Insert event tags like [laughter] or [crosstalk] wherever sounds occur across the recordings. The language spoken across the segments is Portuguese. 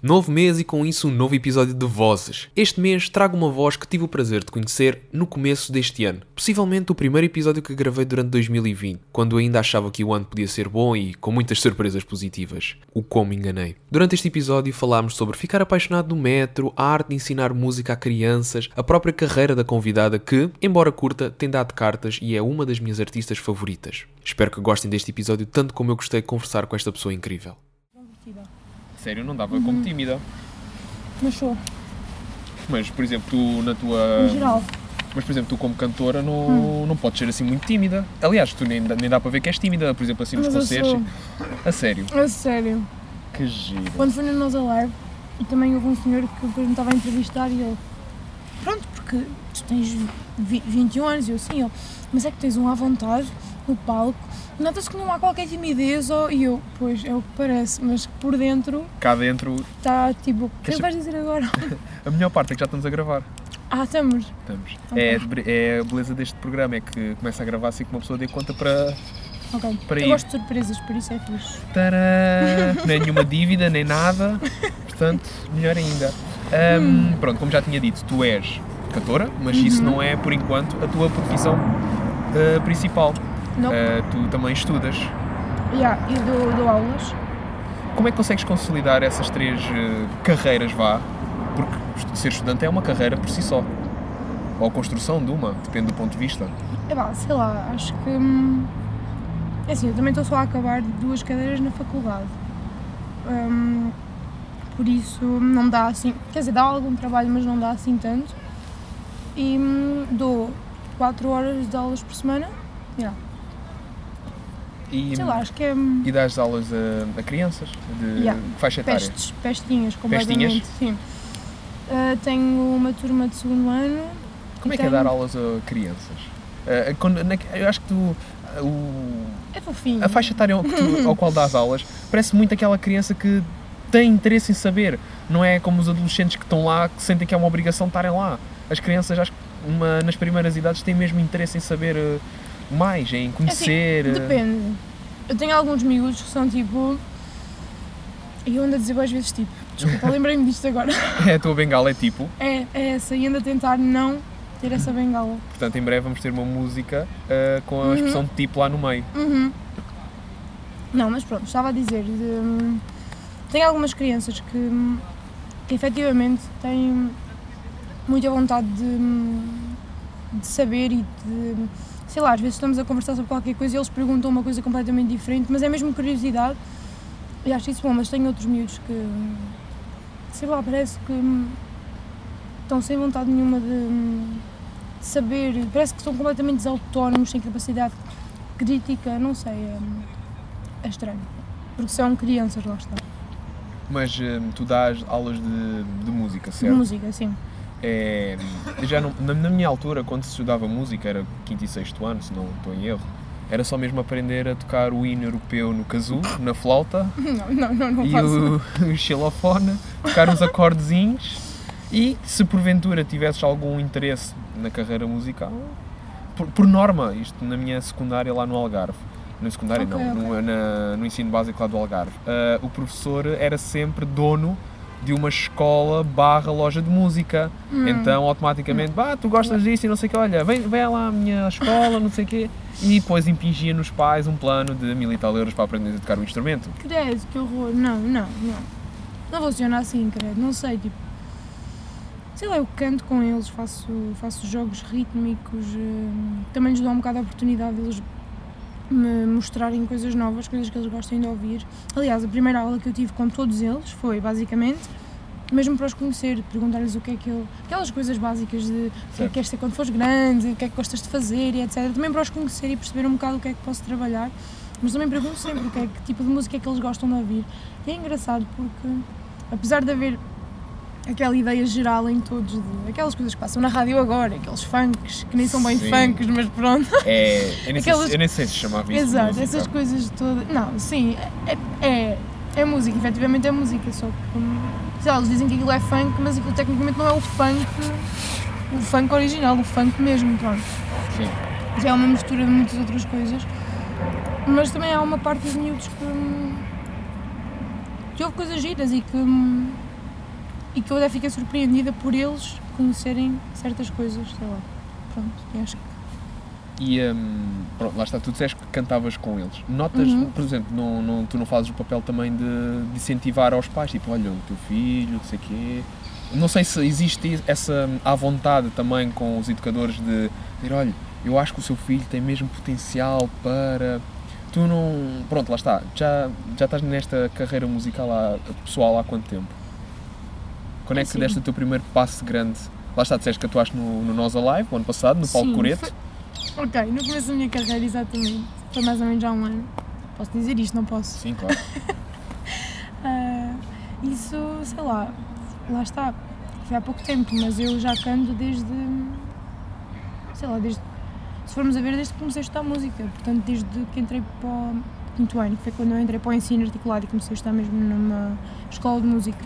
Novo mês e com isso um novo episódio de Vozes. Este mês trago uma voz que tive o prazer de conhecer no começo deste ano. Possivelmente o primeiro episódio que gravei durante 2020, quando ainda achava que o ano podia ser bom e com muitas surpresas positivas. O como enganei. Durante este episódio falámos sobre ficar apaixonado no metro, a arte de ensinar música a crianças, a própria carreira da convidada que, embora curta, tem dado cartas e é uma das minhas artistas favoritas. Espero que gostem deste episódio tanto como eu gostei de conversar com esta pessoa incrível. Sério, não dava como tímida. Mas sou, Mas, por exemplo, tu na tua. em geral. Mas, por exemplo, tu como cantora não, não podes ser assim muito tímida. Aliás, tu nem, dá- nem dá para ver que és tímida, por exemplo, assim nos Mas concertos. sou. A sério. A sério. Que giro. Quando fui no Nós Alive, e também houve um senhor que depois me estava a entrevistar e ele. Pronto, porque tu tens vi- 21 anos e eu assim, ele. Mas é que tens um à vontade no palco. Nota-se que não há qualquer timidez ou... e eu, pois, é o que parece, mas por dentro Cá dentro, está tipo, o que Queres- vais dizer agora? [laughs] a melhor parte é que já estamos a gravar. Ah, estamos. Estamos. Ok. É, é a beleza deste programa, é que começa a gravar assim que uma pessoa dê conta para. Ok. Para eu ir. gosto de surpresas, por isso é fixe. Tará! Nem é nenhuma dívida, nem nada. Portanto, melhor ainda. Ahm, Pronto, como já tinha dito, tu és cantora, mas isso não é, por enquanto, a tua profissão ah, principal. Não? Ah, tu também estudas. Yeah, e dou, dou aulas. Como é que consegues consolidar essas três eh, carreiras, vá? Porque ser estudante é uma carreira por si só. Ou a construção de uma, depende do ponto de vista. É pá, sei lá, acho que. hum, É assim, eu também estou só a acabar duas cadeiras na faculdade. Hum, por isso não dá assim. Quer dizer, dá algum trabalho, mas não dá assim tanto. E hum, dou 4 horas de aulas por semana. Yeah. E, Sei lá, acho que é. hum, e dás aulas a, a crianças de Yeah. faixa etária. Pestes, pestinhas, completamente. Sim. Ah, tenho uma turma de segundo ano. Como é que é tenho- dar aulas a crianças? Ah, quando- na- eu acho que tu. ah, o- É fofinho. a faixa etária ao, tu- ao qual dás aulas parece muito aquela criança que tem interesse em saber. Não é como os adolescentes que estão lá que sentem que é uma obrigação de estarem lá. As crianças, acho que uma- nas primeiras idades, têm mesmo interesse em saber eh, mais, em É assim, conhecer. eh, Depende. Eu tenho alguns miúdos que são tipo. E eu ando a dizer às vezes tipo. Desculpa, [laughs] lembrei-me disto agora. É, a tua bengala é tipo. É, é essa. E ando a tentar não ter essa bengala. Portanto, em breve vamos ter uma música eh, com a Uhum. expressão de tipo lá no meio. Uhum. Não, mas pronto, estava a dizer. De, hum, tenho algumas crianças que, hum, que efetivamente têm muita vontade de, hum, de saber e de. Sei lá, às vezes estamos a conversar sobre qualquer coisa e eles perguntam uma coisa completamente diferente, mas é mesmo curiosidade e acho isso bom. Mas tenho outros miúdos que. hum, Sei lá, parece que. hum, estão sem vontade nenhuma de, hum, de saber, parece que são completamente desautónomos, sem capacidade crítica, não sei, é, é estranho. Porque são crianças, lá está. Mas eh, tu dás aulas de, de música, De certo? música, sim. É, já não- na, na minha altura, quando se estudava música, era quinto e sexto ano, se não estou em erro, era só mesmo aprender a tocar o hino europeu no kazoo, na flauta, [laughs] Não, não, não, e o, [laughs] o xilofone, tocar uns acordezinhos. E se porventura tivesses algum interesse na carreira musical, por, por norma, isto na minha secundária lá no Algarve, na secundária Ok, não, ok. No, na- no ensino básico lá do Algarve, ah, o professor era sempre dono de uma escola barra loja de música, Hum. então automaticamente, bah, tu gostas disso e não sei o que, olha, vem, vem lá à minha escola, não sei o quê, e depois impingia nos pais um plano de mil e tal euros para aprender a tocar o instrumento. Credo, que horror. Não, não, não. Não funciona assim, credo. Não sei, tipo. Sei lá, eu canto com eles, faço, faço jogos rítmicos, hum, também lhes dou um bocado a oportunidade de eles me mostrarem coisas novas, coisas que eles gostem de ouvir. Aliás, a primeira aula que eu tive com todos eles foi basicamente mesmo para os conhecer, perguntar-lhes o que é que eu. aquelas coisas básicas de o que é que queres ser quando fores grande, o que é que gostas de fazer e etc. Também para os conhecer e perceber um bocado o que é que posso trabalhar, mas também pergunto sempre o que, é, que tipo de música é que eles gostam de ouvir. E é engraçado porque, apesar de haver aquela ideia geral em todos, de aquelas coisas que passam na rádio agora, aqueles funks que nem são bem Sim. funks, mas pronto. É, eu nem, sei, Aquelas- se- eu nem sei se chamava isso Exato, essas coisas todas. Não, sim, é, é, é música, efetivamente é música, só que. hum, Sei lá, eles dizem que aquilo é funk, mas aquilo tecnicamente não é o funk, o funk original, o funk mesmo, pronto. Sim. Já é uma mistura de muitas outras coisas. Mas também há uma parte dos miúdos que. hum, que houve coisas giras e que. Hum, e que eu até fiquei surpreendida por eles conhecerem certas coisas, sei lá. Pronto, acho que e hum, pronto, lá está, tu disseste que cantavas com eles. Notas, Uhum. por exemplo, não, não, tu não fazes o papel também de, de incentivar aos pais, tipo, olha, o teu filho, não sei o quê. Não sei se existe essa à vontade também com os educadores de dizer, olha, eu acho que o seu filho tem mesmo potencial para. Tu não. Pronto, lá está. Já, já estás nesta carreira musical há, pessoal há quanto tempo? Quando é que Sim. deste o teu primeiro passo grande? Lá está, disseste que atuaste no, no Nós Alive, o ano passado, no Palco Sim, Coreto. foi- Ok, no começo da minha carreira, exatamente, foi mais ou menos há um ano. Posso dizer isto, não posso? Sim, claro. [laughs] Ah, isso, sei lá, lá está. Foi há pouco tempo, mas eu já canto desde. sei lá, desde. se formos a ver, desde que comecei a estudar música. Portanto, desde que entrei para o quinto ano, que foi quando eu entrei para o ensino articulado e comecei a estudar mesmo numa escola de música.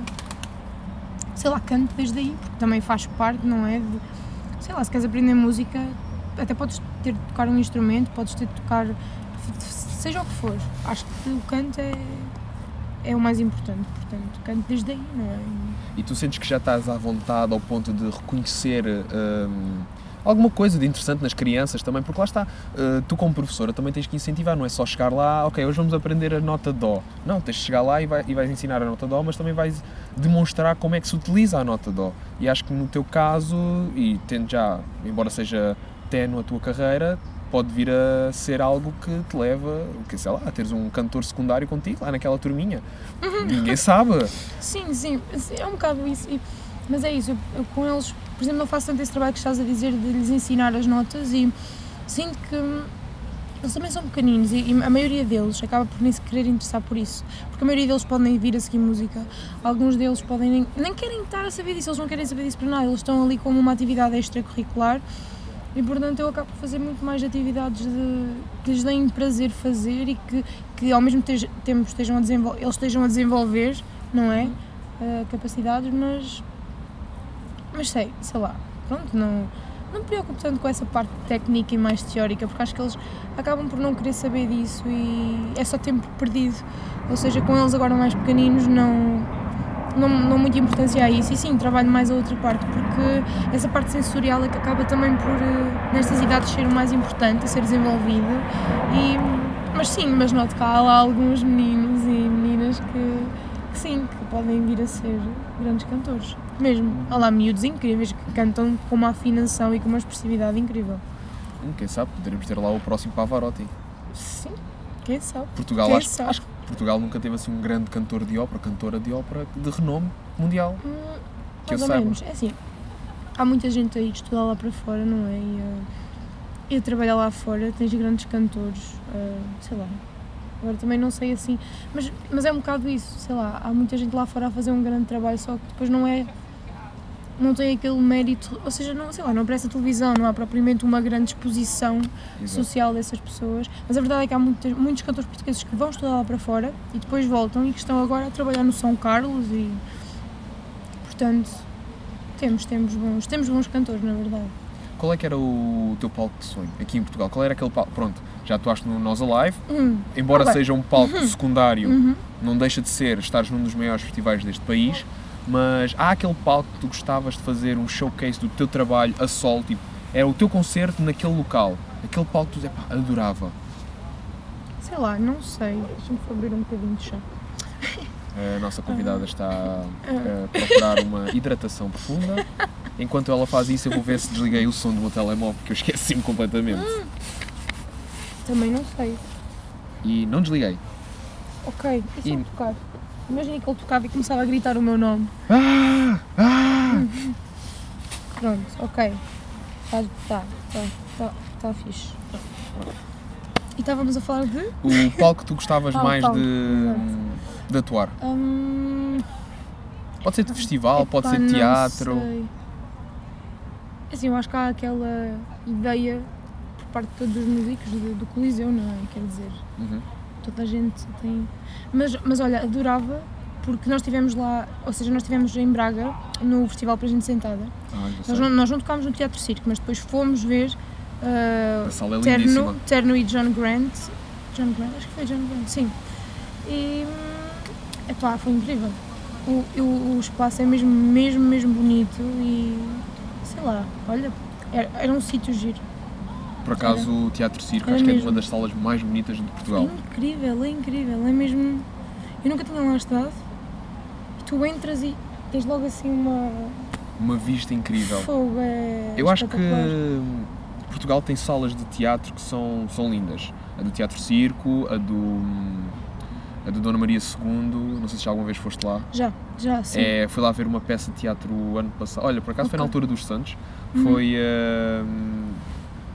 Sei lá, canto desde aí, porque também faz parte, não é? De, sei lá, se queres aprender música, até podes ter de tocar um instrumento, podes ter de tocar. seja o que for. Acho que o canto é é o mais importante, portanto, canto desde aí, não é? E tu sentes que já estás à vontade ao ponto de reconhecer hum, alguma coisa de interessante nas crianças também, porque lá está, uh, tu como professora também tens que incentivar, não é só chegar lá, ok, hoje vamos aprender a nota Dó. Não, tens de chegar lá e, vai- e vais ensinar a nota Dó, mas também vais demonstrar como é que se utiliza a nota Dó. E acho que no teu caso, e tendo já, embora seja ténue a tua carreira, pode vir a ser algo que te leva, que sei lá, a teres um cantor secundário contigo lá naquela turminha. Ninguém sabe. [laughs] Sim, sim, é um bocado isso. mas é isso, eu, eu com eles, por exemplo, não faço tanto esse trabalho que estás a dizer de lhes ensinar as notas e sinto que hum, eles também são pequeninos e, a maioria deles acaba por nem se querer interessar por isso. Porque a maioria deles podem vir a seguir música, alguns deles podem nem, nem querem estar a saber disso, eles não querem saber disso para nada, eles estão ali como uma atividade extracurricular e portanto eu acabo por fazer muito mais atividades de, que lhes deem prazer fazer e que, que ao mesmo te- tempo estejam a desenvol- eles estejam a desenvolver, não é? Uh, capacidades, mas mas sei, sei lá, pronto, não, não me preocupo tanto com essa parte técnica e mais teórica, porque acho que eles acabam por não querer saber disso e é só tempo perdido. Ou seja, com eles agora mais pequeninos não, não, não muita importância a isso. E sim, trabalho mais a outra parte, porque essa parte sensorial é que acaba também por, eh, nestas idades, ser o mais importante a ser desenvolvida. E, mas sim, mas noto que há lá alguns meninos e meninas que, que sim, que podem vir a ser grandes cantores. Mesmo. Há lá miúdos incríveis que cantam com uma afinação e com uma expressividade incrível. Hum, Quem sabe, poderemos ter lá o próximo Pavarotti. Sim, quem sabe? Portugal, Quem acho, sabe? acho que Portugal nunca teve assim um grande cantor de ópera, cantora de ópera de renome mundial. Hum, Que eu mais ou saiba. menos. É assim, há muita gente aí de estudar lá para fora, não é? E, eh, e a trabalhar lá fora, tens grandes cantores, eh, sei lá. Agora também não sei assim, mas, mas é um bocado isso, sei lá, há muita gente lá fora a fazer um grande trabalho, só que depois não é. Não tem aquele mérito, ou seja, não, sei lá, não aparece na televisão, não há propriamente uma grande exposição Exato. social dessas pessoas, mas a verdade é que há muitos, muitos cantores portugueses que vão estudar lá para fora e depois voltam e que estão agora a trabalhar no São Carlos e portanto temos, temos bons, temos bons cantores na verdade. Qual é que era o teu palco de sonho aqui em Portugal? Qual era aquele palco? Pronto, já atuaste no Nós Alive, Hum, embora Ok. seja um palco secundário, uhum. não deixa de ser estares num dos maiores festivais deste país, mas há aquele palco que tu gostavas de fazer um showcase do teu trabalho a sol, tipo, era o teu concerto naquele local, aquele palco que tu dizes, pá, adorava. Sei lá, não sei, deixa-me abrir um bocadinho de chá. A nossa convidada está a procurar uma hidratação profunda. Enquanto ela faz isso, eu vou ver se desliguei o som do meu telemóvel, porque eu esqueci-me completamente. Também não sei. E não desliguei. Ok, e E- tocar? Imagina que ele tocava e começava a gritar o meu nome. Ah! Ah! Pronto, ok. Tá, tá, tá, tá, tá fixe. E estávamos a falar de. O palco que tu gostavas Ah, mais palco, de, de atuar? Hum, Pode ser de festival, pode ser não teatro. sei. Assim, eu acho que há aquela ideia por parte de todos os músicos do, do Coliseu, não é? Quer dizer, Uhum. Toda a gente tem. Mas, mas olha, adorava, porque nós estivemos lá, ou seja, nós estivemos em Braga, no Festival para a Gente Sentada. Ah, já Nós não, nós não tocámos no Teatro Circo, mas depois fomos ver sala é Terno. Terno e John Grant. John Grant? Acho que foi John Grant, sim. E. hum, Epá, foi incrível. o, o, o espaço é mesmo, mesmo, mesmo bonito e sei lá, olha, era, era um sítio giro. Por acaso, o Teatro Circo Era acho que é mesmo. uma das salas mais bonitas de Portugal. É incrível, é incrível, é mesmo. Eu nunca tinha lá estado e tu entras e tens logo assim uma. Uma vista incrível. Fogo, é. Eu acho que Portugal tem salas de teatro que são, são lindas. A do Teatro Circo, a do, a do Dona Maria II, não sei se já alguma vez foste lá. Já, já, sim. É, fui lá ver uma peça de teatro o ano passado. Olha, por acaso foi na altura dos Santos. Uhum. Foi. hum,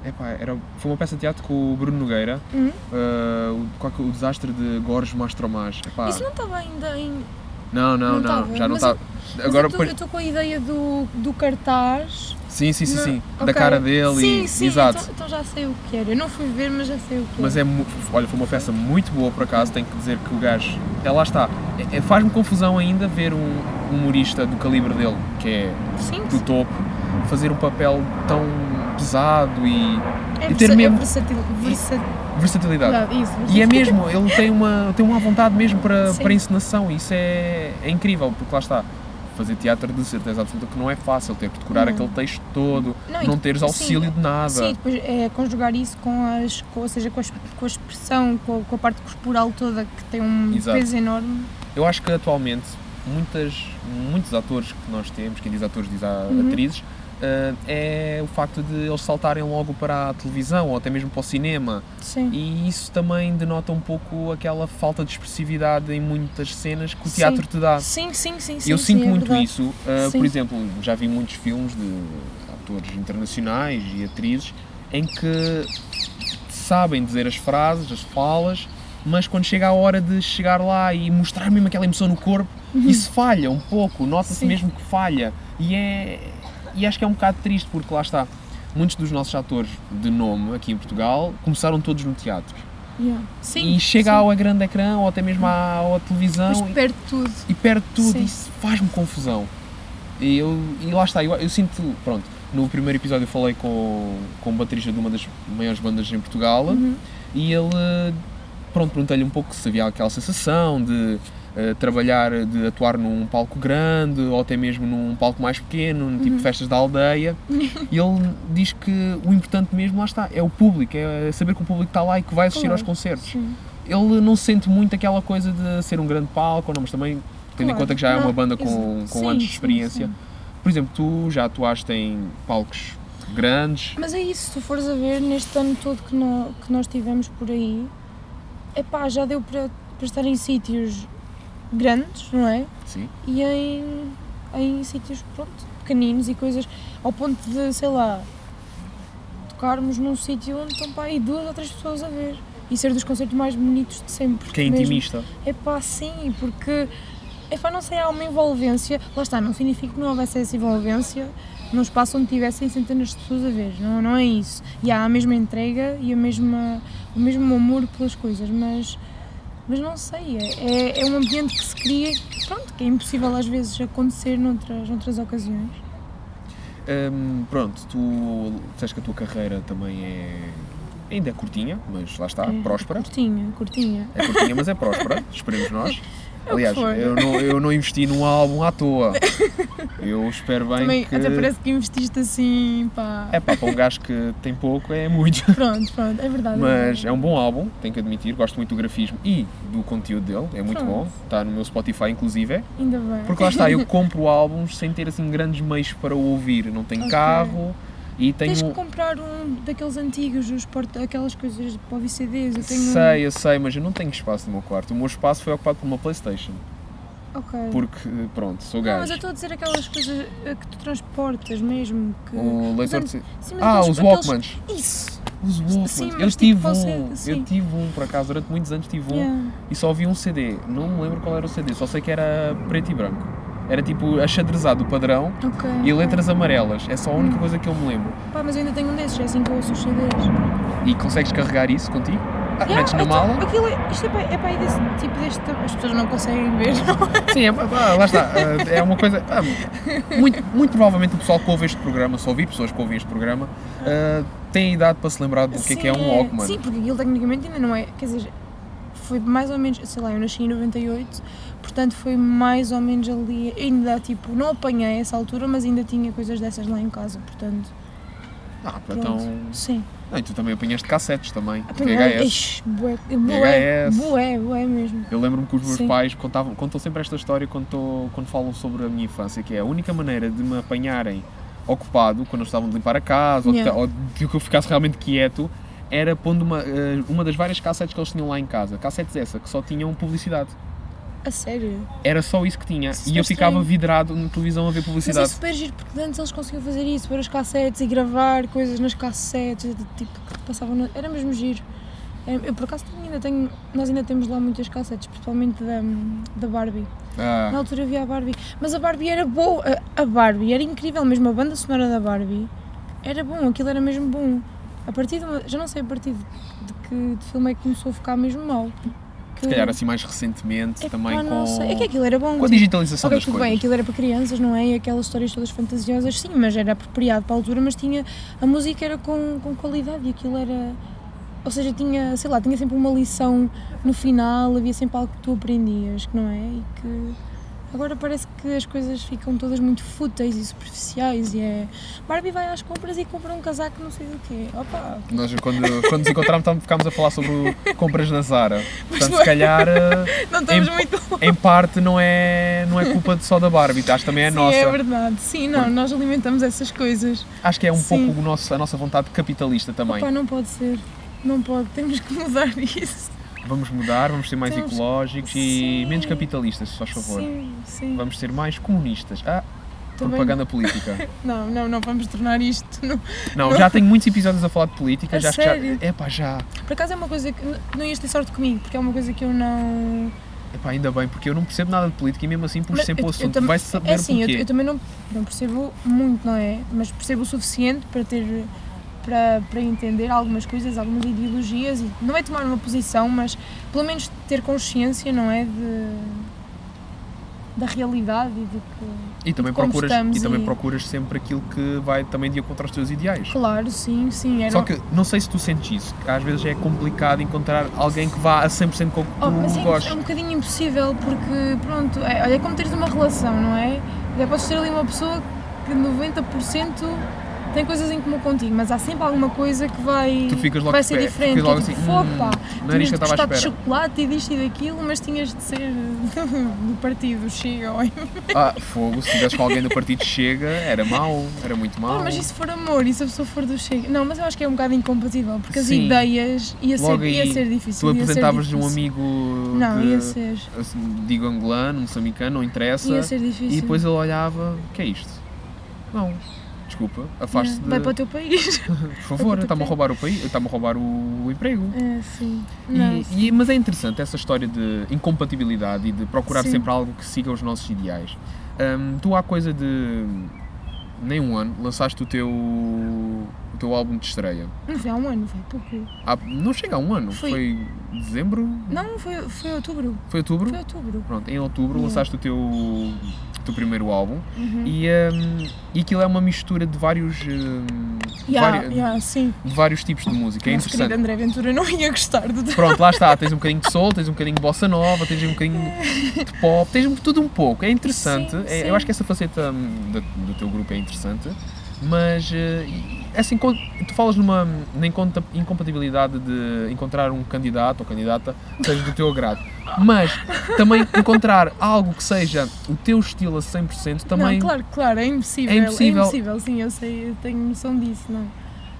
epá, era, foi uma peça de teatro com o Bruno Nogueira, Uhum. uh, o, que é o desastre de Gorges Mastromás. Epá, Isso não estava ainda em. não, não, não não, estava, já não mas está. Mas Agora, eu estou com a ideia do, do cartaz. sim, sim, sim, Não, sim, da cara dele Sim, e. sim, exato. Então, então já sei o que era. Eu não fui ver, mas já sei o que Mas era. é, mu- olha, foi uma peça muito boa por acaso, tenho que dizer que o gajo, é, lá está, É- é- faz-me confusão ainda ver um humorista do calibre dele, que é Sim, do topo, fazer um papel tão pesado e é, e ter versa- mesmo- é versatil, versatilidade. versatilidade. Isso, E é versatilidade. mesmo, ele tem uma, tem uma vontade mesmo para, Sim. para encenação, e isso é, é incrível, porque lá está, fazer teatro de certeza absoluta que não é fácil, ter que decorar Não. aquele texto todo, Não, não, teres sim, auxílio de nada. Sim, depois é conjugar isso com as, com, ou seja, com a, es- com a expressão, com a, com a parte corporal toda que tem um Exato. peso enorme. Eu acho que atualmente muitas, muitos atores que nós temos, quem diz atores diz Uhum. atrizes, é o facto de eles saltarem logo para a televisão ou até mesmo para o cinema Sim. e isso também denota um pouco aquela falta de expressividade em muitas cenas que o Sim. teatro te dá. Sim, sim, sim, sim. Eu sim, sinto é muito verdade. isso, uh, Sim. por exemplo, já vi muitos filmes de atores internacionais e atrizes em que sabem dizer as frases, as falas, mas quando chega a hora de chegar lá e mostrar mesmo aquela emoção no corpo, isso falha um pouco, nota-se Uhum. Sim. mesmo que falha. E, é, e acho que é um bocado triste porque lá está, muitos dos nossos atores de nome aqui em Portugal começaram todos no teatro. Yeah. Sim, e chega sim. ao grande ecrã ou até mesmo à, à televisão e- perde tudo. e perde tudo, Sim. isso faz-me confusão. E, eu, e lá está, eu, eu sinto, pronto, no primeiro episódio eu falei com, com o baterista de uma das maiores bandas em Portugal Uhum. e ele, pronto, perguntei-lhe um pouco se havia aquela sensação de trabalhar, de atuar num palco grande ou até mesmo num palco mais pequeno, Uhum. tipo festas da aldeia. [laughs] e ele diz que o importante mesmo, lá está, é o público, é saber que o público está lá e que vai assistir aos Claro, concertos Sim. ele não sente muito aquela coisa de ser um grande palco, não, mas também tendo em Claro, conta que já é uma não, banda com, com sim, anos de experiência. sim. Por exemplo, tu já atuaste em palcos grandes. Mas é isso, se tu fores a ver, neste ano todo que, nó- que nós tivemos por aí, epá, já deu para, para estar em sítios grandes, não é? Sim. E em, em sítios, pronto, pequeninos e coisas, ao ponto de, sei lá, tocarmos num sítio onde estão para aí duas ou três pessoas a ver. E ser dos concertos mais bonitos de sempre. Que é intimista. É pá, sim, porque epá, não sei, há uma envolvência. Lá está, não significa que não houvesse essa envolvência num espaço onde tivessem centenas de pessoas a ver, não, não é isso. E há a mesma entrega e a mesma, o mesmo amor pelas coisas, mas, mas não sei, é, é, é um ambiente que se cria pronto, que é impossível às vezes acontecer noutras, noutras ocasiões. Hum, pronto, tu disseste que a tua carreira também é. ainda é curtinha, mas lá está, É, próspera. Curtinha, curtinha. É curtinha, mas é próspera, esperemos nós. [laughs] É Aliás, eu não, eu não investi num álbum à toa. Eu espero bem Também que. até parece que investiste assim, pá. É pá, para um gajo que tem pouco é muito. [laughs] Pronto, pronto, é verdade. Mas é um bom álbum, tenho que admitir, gosto muito do grafismo e do conteúdo dele, é muito Pronto. bom, está no meu Spotify inclusive, é. Ainda bem. porque lá está, eu [laughs] compro álbuns sem ter assim grandes meios para o ouvir, não tenho Ok. carro e tenho... Tens que comprar um daqueles antigos, os porta, aquelas coisas para ouvir CDs. Eu tenho um- Sei, eu sei, mas eu não tenho espaço no meu quarto, o meu espaço foi ocupado por uma Playstation, um. Ok. porque pronto, sou Não, mas gajo. eu estou a dizer aquelas coisas eh, que tu transportas mesmo. Que... O leitor de... Sim, Ah, aqueles- os aqueles- Walkmans. Isso! Os Walkmans. Sim, eu tive tipo um, você- eu tive um por acaso, durante muitos anos tive um Yeah. e só vi um CD. Não me lembro qual era o CD, só sei que era preto e branco. Era tipo achadrezado, o padrão, Ok. e letras amarelas. É só a única Hum. coisa que eu me lembro. Pá, mas eu ainda tenho um desses, é assim que eu ouço os CDs. E consegues carregar isso contigo? Ah, Yeah, metes na então, mala? Aquilo é, isto é para, é para aí desse tipo deste. As pessoas não conseguem ver. Sim, é, ah, lá está. Ah, É uma coisa. ah, muito, muito provavelmente o pessoal que ouve este programa, só ouvi pessoas que ouvem este programa, ah, tem idade para se lembrar do que é que é um Walkman. Sim, porque aquilo tecnicamente ainda não é. Quer dizer, foi mais ou menos, sei lá, eu nasci em 98, portanto foi mais ou menos ali, ainda tipo, não apanhei essa altura, mas ainda tinha coisas dessas lá em casa, portanto, Ah, pronto. então. Sim. Não, e tu também apanhaste cassetes também. Apanhei, VHS. ixi, bué, bué, VHS. bué, bué mesmo. Eu lembro-me que os meus Sim. pais contavam, contam sempre esta história quando, tô- quando falam sobre a minha infância, que é a única maneira de me apanharem ocupado, quando eles estavam de limpar a casa, Yeah. ou, de, ou de que eu ficasse realmente quieto, era pondo uma, eh, uma das várias cassetes que eles tinham lá em casa. Cassetes essa, que só tinham publicidade. A sério. Era só isso que tinha. Isso e eu ficava estranho. vidrado na televisão a ver Mas é publicidade. super giro, porque antes eles conseguiam fazer isso, pôr as cassetes e gravar coisas nas cassetes, tipo, que passavam. Era mesmo giro. É, Eu por acaso ainda tenho, nós ainda temos lá muitas cassetes, principalmente da, da Barbie. Ah, Na altura havia a Barbie, mas a Barbie era boa, a Barbie era incrível, mesmo a banda sonora da Barbie era bom, aquilo era mesmo bom. A partir de uma, já não sei a partir de, que de filme é que começou a ficar mesmo mal. Que, se calhar assim mais recentemente, Epá, também não com, sei. É que aquilo era bom. com a tipo, digitalização Ok, das tudo coisas. bem, aquilo era para crianças, não é? E aquelas histórias todas fantasiosas, sim, mas era apropriado para a altura, mas tinha. A música era com, com qualidade e aquilo era. Ou seja, tinha, sei lá, tinha sempre uma lição no final, havia sempre algo que tu aprendias, que não é? E que. Agora parece que as coisas ficam todas muito fúteis e superficiais e é. Barbie vai às compras e compra um casaco não sei do quê. Opa! Nós, quando, quando nos encontramos, ficámos a falar sobre compras na Zara. [laughs] Portanto, se calhar, eh, [laughs] Não estamos Em- muito. em parte, não é, não é culpa só da Barbie, acho que também é Sim, nossa. é verdade. Sim, não, nós alimentamos essas coisas. Acho que é um Sim. pouco o nosso, a nossa vontade capitalista também. Opa, não pode ser. Não pode, temos que mudar [laughs] isso. Vamos mudar, vamos ser mais Temos- ecológicos e Sim. menos capitalistas, se faz favor. Sim, sim. Vamos ser mais comunistas. Ah, Também- propaganda política. [laughs] Não, não, não vamos tornar isto. Não. Não, já tenho muitos episódios a falar de política, A já sério? já. Epá, já. Por acaso é uma coisa que não ias ter sorte comigo, porque é uma coisa que eu não. Epá, ainda bem, porque eu não percebo nada de política e mesmo assim puxo sempre eu- o assunto. Vai saber É assim, eu, eu também não, não percebo muito, não é? Mas percebo o suficiente para ter. Para, para entender algumas coisas, algumas ideologias e não é tomar uma posição, mas pelo menos ter consciência, não é? De, da realidade e de que. E também, procuras, estamos e também e- procuras sempre aquilo que vai também de contra os teus ideais. Claro, sim, sim. Era Só que não sei se tu sentes isso, às vezes é complicado encontrar alguém que vá a 100% com o que Oh, tu é, gostas. é um bocadinho impossível porque, pronto, é, olha, é como teres uma relação, não é? Já podes ter ali uma pessoa que 90% tem coisas em comum contigo, mas há sempre alguma coisa que vai, vai ser pé, diferente. logo é assim, tipo, "Fogo, "Hum, pá, não era isto que eu estava à de chocolate e disto e daquilo, mas tinhas de ser [laughs] do partido Chega [laughs] Ah, fogo, se estivesse com alguém do partido Chega, era mau, era muito mau. Pá, mas e se for amor e se a pessoa for do Chega? Não, mas eu acho que é um bocado incompatível, porque as Sim. ideias ia ser, Logo ia aí, ser difícil. Tu ia ser apresentavas-lhe um amigo Não, de, ia ser. assim, digo angolano, moçambicano, não interessa. Ia ser difícil. E depois ele olhava, o que é isto? Não, desculpa, afaste-te de... [laughs] Vai para o teu país. Por favor, está-me a roubar o país, está-me a roubar o, emprego. É, sim. Não, E, e- mas é interessante essa história de incompatibilidade e de procurar Sim. sempre algo que siga os nossos ideais. Hum, tu há coisa de nem um ano lançaste o teu, o teu álbum de estreia. Não foi há um ano, foi pouco. Há- não chega a um ano, Foi- foi dezembro? Não, foi, foi outubro. Foi outubro? Foi outubro. Pronto, em outubro lançaste o teu, o teu primeiro álbum Uhum. e, hum, e aquilo é uma mistura de vários, hum, Yeah, vari- yeah, de vários tipos de música. É querido interessante. André Ventura não ia gostar do Pronto, lá está, tens um [laughs] bocadinho de soul, tens um bocadinho de bossa nova, tens um bocadinho de pop, tens um- tudo um pouco. É interessante, Sim, é- sim. eu acho que essa faceta hum, da- do, teu grupo é interessante, mas eh, e- assim, quando tu falas numa na incompatibilidade de encontrar um candidato ou candidata que seja do teu agrado, mas também encontrar algo que seja o teu estilo a 100% também. Não, claro, claro, é impossível. É impossível. É impossível, sim, eu sei, eu tenho noção disso, não.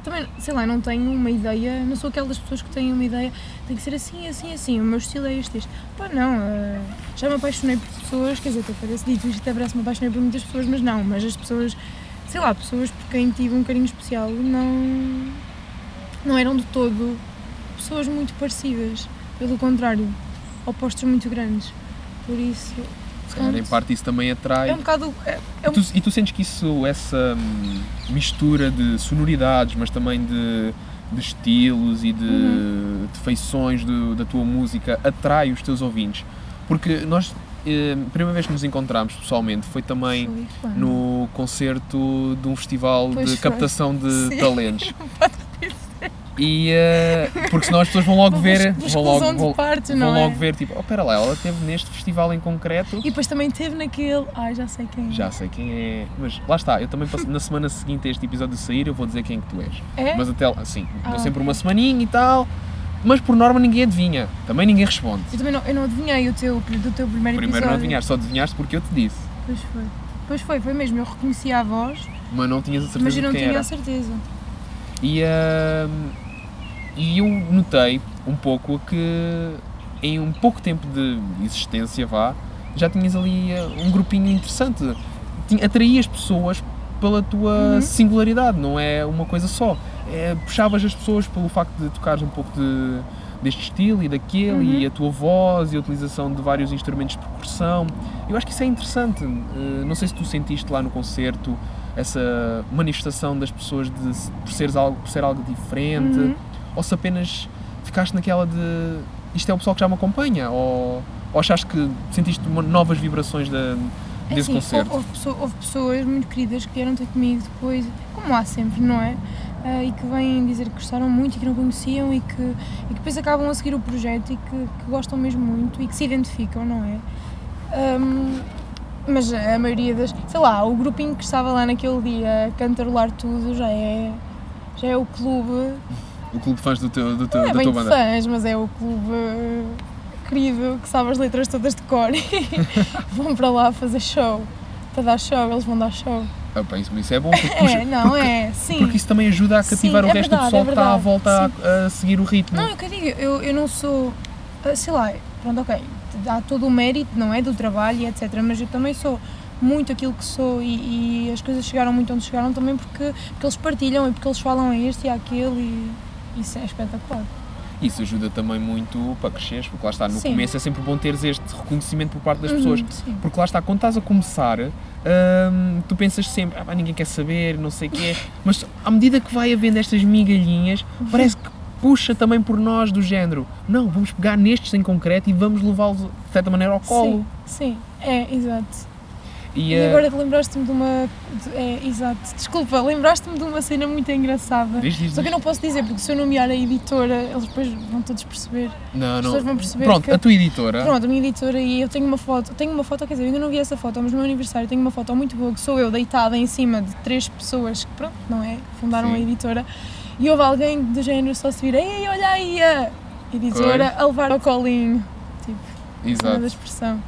Também, sei lá, não tenho uma ideia, não sou aquelas pessoas que têm uma ideia, tem que ser assim, assim, assim, o meu estilo é este, este. Pá, não, eh, já me apaixonei por pessoas, quer dizer, até parece dito isto, até parece que me apaixonei por muitas pessoas, mas não, mas as pessoas, sei lá, pessoas por quem tive um carinho especial, não, não eram de todo pessoas muito parecidas, pelo contrário, opostos muito grandes. Por isso, Se calhar, em parte isso também atrai. é um bocado. É, é E um tu, e tu sentes que isso, essa hum, mistura de sonoridades, mas também de, de estilos e de, Uhum. de feições do- da tua música atrai os teus ouvintes? Porque nós, a primeira vez que nos encontramos pessoalmente foi também Foi no concerto de um festival Pois de foi. captação de [laughs] Sim. talentos. [laughs] E, eh, porque senão as pessoas vão logo ver. Vão logo, vão, parte, vão é? logo ver, tipo, oh, pera lá, ela esteve neste festival em concreto. E depois também teve naquele. Ai, já sei quem é. Já sei quem é. Mas lá está, eu também passo- na semana seguinte a este episódio de sair, eu vou dizer quem é que tu és. É? Mas até lá, sim, dou Ah, sempre ok. uma semaninha e tal. Mas por norma ninguém adivinha. Também ninguém responde. Eu também não, eu não adivinhei o teu, do teu primeiro, Primeiro não episódio. adivinhaste, só adivinhaste porque eu te disse. Pois foi. Pois foi, foi mesmo. Eu reconheci a voz, Mas não tinhas a certeza mas eu não tinha era. a certeza. E, ahm, e eu notei um pouco que em um pouco tempo de existência, vá, já tinhas ali ah, um grupinho interessante. Atraías pessoas pela tua Uhum. singularidade, não é uma coisa só. É, puxavas as pessoas pelo facto de tocares um pouco de, deste estilo e daquele, Uhum. e a tua voz e a utilização de vários instrumentos de percussão. Eu acho que isso é interessante. Eh, não sei se tu sentiste lá no concerto essa manifestação das pessoas de por, seres algo, por ser algo diferente, Uhum. ou se apenas ficaste naquela de isto é o pessoal que já me acompanha, ou, ou achaste que sentiste uma- novas vibrações da, É desse assim, concerto? Houve, pessoa- houve pessoas muito queridas que vieram ter comigo depois, como há sempre, não é? Ah, e que vêm dizer que gostaram muito e que não conheciam e que, e que depois acabam a seguir o projeto e que, que gostam mesmo muito e que se identificam, não é? Ahm, mas a maioria das. Sei lá, o grupinho que estava lá naquele dia a cantarolar tudo já é. Já é o clube. O clube fãs do teu, do teu, Não é da bem tua banda. fãs, mas é o clube eh, querido que sabe as letras todas de cor e [laughs] vão para lá fazer show. Para dar show, eles vão dar show. Ah, pá, isso, é bom, porque, puxa- É, não, porque, é, sim. porque isso também ajuda a Sim, cativar o é resto do verdade, pessoal é que está à volta a, a seguir o ritmo. Não, é o que eu digo, eu, eu não sou, ah, sei lá, pronto, ok, há todo o mérito, não é, do trabalho e etc, mas eu também sou muito aquilo que sou e, e as coisas chegaram muito onde chegaram também porque, porque eles partilham e porque eles falam a este e àquele e isso é espetacular. Isso ajuda também muito para cresceres, porque lá está, no Sim. começo é sempre bom teres este reconhecimento por parte das Uhum, pessoas. sim. Porque lá está, quando estás a começar, tu pensas sempre, ah, ninguém quer saber, não sei o quê, mas à medida que vai havendo estas migalhinhas, parece que puxa também por nós do género, não, vamos pegar nestes em concreto e vamos levá-los de certa maneira ao colo. Sim, sim, é, exato. E, E eh, agora lembraste-me de uma. de- é, exato. Desculpa, lembraste-me de uma cena muito engraçada. diz, diz, Só que eu não posso dizer, porque se eu nomear a editora, eles depois vão todos perceber. não, As não. pessoas vão perceber Pronto, que- a tua editora, Pronto, a minha editora e eu tenho uma foto, tenho uma foto, quer dizer, eu ainda não vi essa foto, mas no meu aniversário tenho uma foto muito boa que sou eu deitada em cima de três pessoas que, pronto, não é? Fundaram Sim. a editora e houve alguém do género só se vir, ei, olha aí a editora a levar ao colinho. Tipo, exato, da expressão.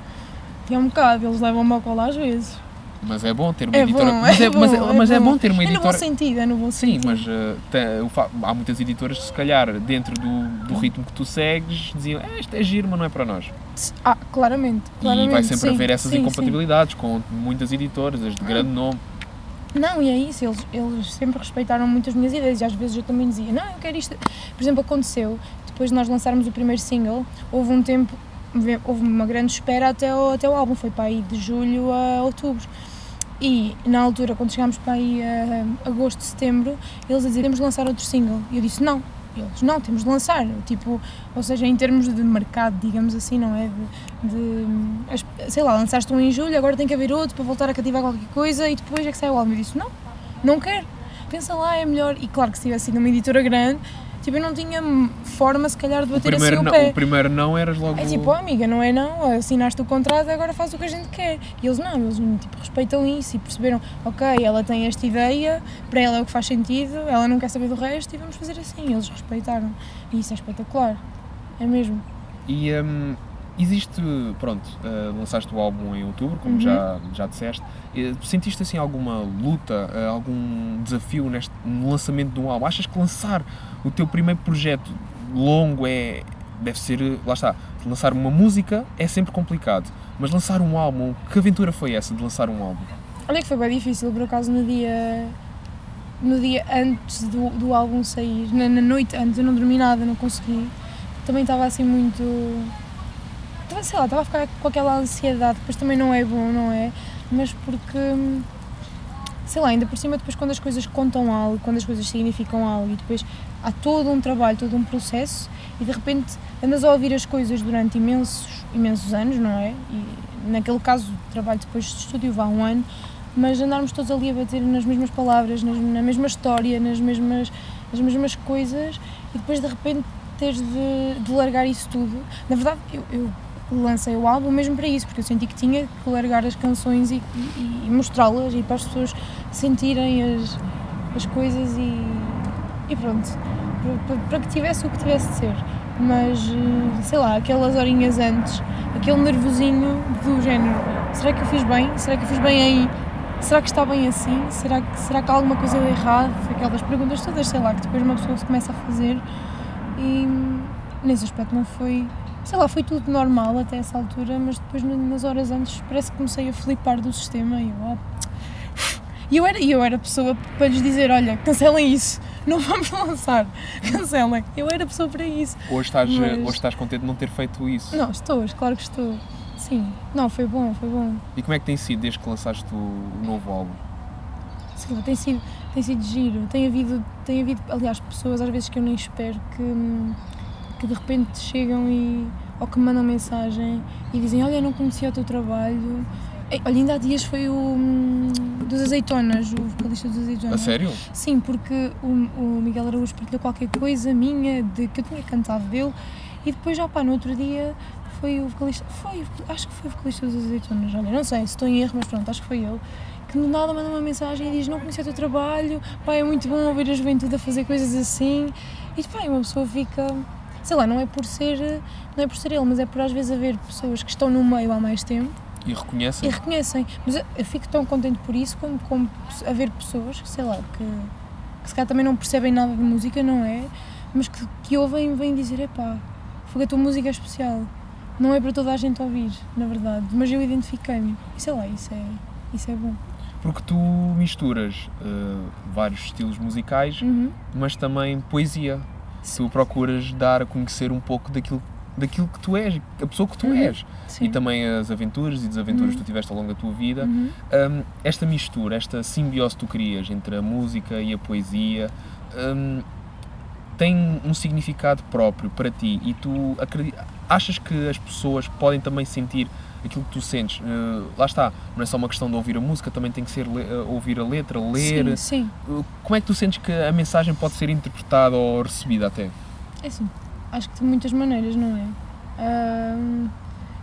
E é um bocado, eles levam-me ao colo às vezes. mas é bom ter uma É editora. bom, mas, é é, mas, é, bom, é mas é bom. ter uma É no bom editora. sentido, é no bom Sim, sentido. mas uh, te- o fa- há muitas editoras que se calhar dentro do, do ritmo que tu segues diziam "Eh, isto é giro, mas não é para nós. Ah, claramente, claramente. e vai sempre sim, haver essas sim, sim. incompatibilidades com muitas editoras, as de grande nome. Não, e é isso, eles, eles sempre respeitaram muito as minhas ideias e às vezes eu também dizia, não, eu quero isto. Por exemplo, aconteceu, depois de nós lançarmos o primeiro single, houve um tempo, houve uma grande espera até o, até o álbum, foi para aí de julho a outubro. E na altura, quando chegámos para aí a agosto, setembro, eles dizer, temos de lançar outro single. E eu disse, não. Eles, não, temos de lançar. Tipo, ou seja, em termos de mercado, digamos assim, não é? De, de sei lá, lançaste um em julho, agora tem que haver outro para voltar a cativar qualquer coisa e depois é que sai o álbum. Eu disse, não, não quero. Pensa lá, é melhor. E claro que se tivesse sido uma editora grande, tipo, eu não tinha forma, se calhar, de O bater assim primeiro, o não, pé. o primeiro não eras logo. É tipo, oh, amiga, não é não, assinaste o contrato, agora faz o que a gente quer. E eles não, eles tipo, respeitam isso e perceberam, ok, ela tem esta ideia, para ela é o que faz sentido, ela não quer saber do resto e vamos fazer assim. Eles respeitaram. E isso é espetacular. É mesmo. E hum, existe, pronto, uh, lançaste o álbum em outubro, como Uhum. já, já disseste. Eh, Sentiste assim alguma luta, uh, algum desafio neste, no lançamento de um álbum? Achas que lançar o teu primeiro projeto longo é. deve ser. lá está, lançar uma música é sempre complicado, mas lançar um álbum, que aventura foi essa de lançar um álbum? Olha que foi bem difícil, por acaso, no dia. No dia antes do, do álbum sair, na, na noite antes, eu não dormi nada, não consegui. Também estava assim muito. Estava, sei lá, estava a ficar com aquela ansiedade, depois também não é bom, não é? Mas porque. Sei lá, ainda por cima, depois quando as coisas contam algo, quando as coisas significam algo e depois há todo um trabalho, todo um processo e de repente andas a ouvir as coisas durante imensos, imensos anos, não é? E naquele caso, trabalho depois de estúdio vá um ano, mas andarmos todos ali a bater nas mesmas palavras, nas, na mesma história, nas mesmas, nas mesmas coisas e depois de repente teres de, de largar isso tudo. Na verdade, eu, eu lancei o álbum mesmo para isso, porque eu senti que tinha que largar as canções e, e, e mostrá-las e para as pessoas sentirem as, as coisas e, e pronto, para, que tivesse o que tivesse de ser. Mas, eh, sei lá, aquelas horinhas antes, aquele nervosinho do género, será que eu fiz bem? Será que eu fiz bem aí? Será que está bem assim? Será que, será que há alguma coisa de errado? Aquelas perguntas todas, sei lá, que depois uma pessoa se começa a fazer e nesse aspecto não foi sei lá, foi tudo normal até essa altura, mas depois nas horas antes parece que comecei a flipar do sistema e eu, oh. E eu era, eu era pessoa para lhes dizer, olha, cancelem isso, [laughs] não vamos lançar, cancelem. Eu era pessoa para isso. Hoje estás, mas... hoje estás contente de não ter feito isso? Não, estou, claro que estou. Sim, não, foi bom, foi bom. E como é que tem sido desde que lançaste o novo álbum? Sim, tem sido, tem sido giro. Tem havido, tem havido, aliás, pessoas às vezes que eu nem espero que hum, que de repente chegam e ou que me mandam mensagem e dizem olha, não conhecia o teu trabalho. Olha, ainda há dias foi o hum, dos Azeitonas, o vocalista dos Azeitonas. A sério? Sim, porque o, o Miguel Araújo partilhou qualquer coisa minha de que eu tinha cantado dele e depois, já pá, no outro dia foi o vocalista, foi, acho que foi o vocalista dos Azeitonas, olha, não sei se estou em erro, mas pronto, acho que foi ele, que do nada manda uma mensagem e diz não conhecia o teu trabalho, pá, é muito bom ouvir a juventude a fazer coisas assim e pá, uma pessoa fica sei lá, não é por ser, não é por ser ele, mas é por às vezes haver pessoas que estão no meio há mais tempo e reconhecem. E reconhecem. Mas eu, eu fico tão contente por isso como, como haver pessoas, sei lá, que, que se calhar também não percebem nada de música, não é? Mas que, que ouvem vêm dizer, epá, foi a tua música é especial. Não é para toda a gente ouvir, na verdade, mas eu identifiquei-me. E sei lá, isso é, isso é bom. Porque tu misturas uh, vários estilos musicais, uhum. mas também poesia tu procuras dar a conhecer um pouco daquilo, daquilo que tu és, a pessoa que tu uhum. és. Sim. E também as aventuras e desaventuras uhum. que tu tiveste ao longo da tua vida. Uhum. Um, esta mistura, esta simbiose que tu crias entre a música e a poesia. Um, tem um significado próprio para ti e tu achas que as pessoas podem também sentir aquilo que tu sentes. Uh, lá está, não é só uma questão de ouvir a música, também tem que ser uh, ouvir a letra, ler. Sim, sim. Uh, como é que tu sentes que a mensagem pode ser interpretada ou recebida até? É assim, acho que de muitas maneiras, não é?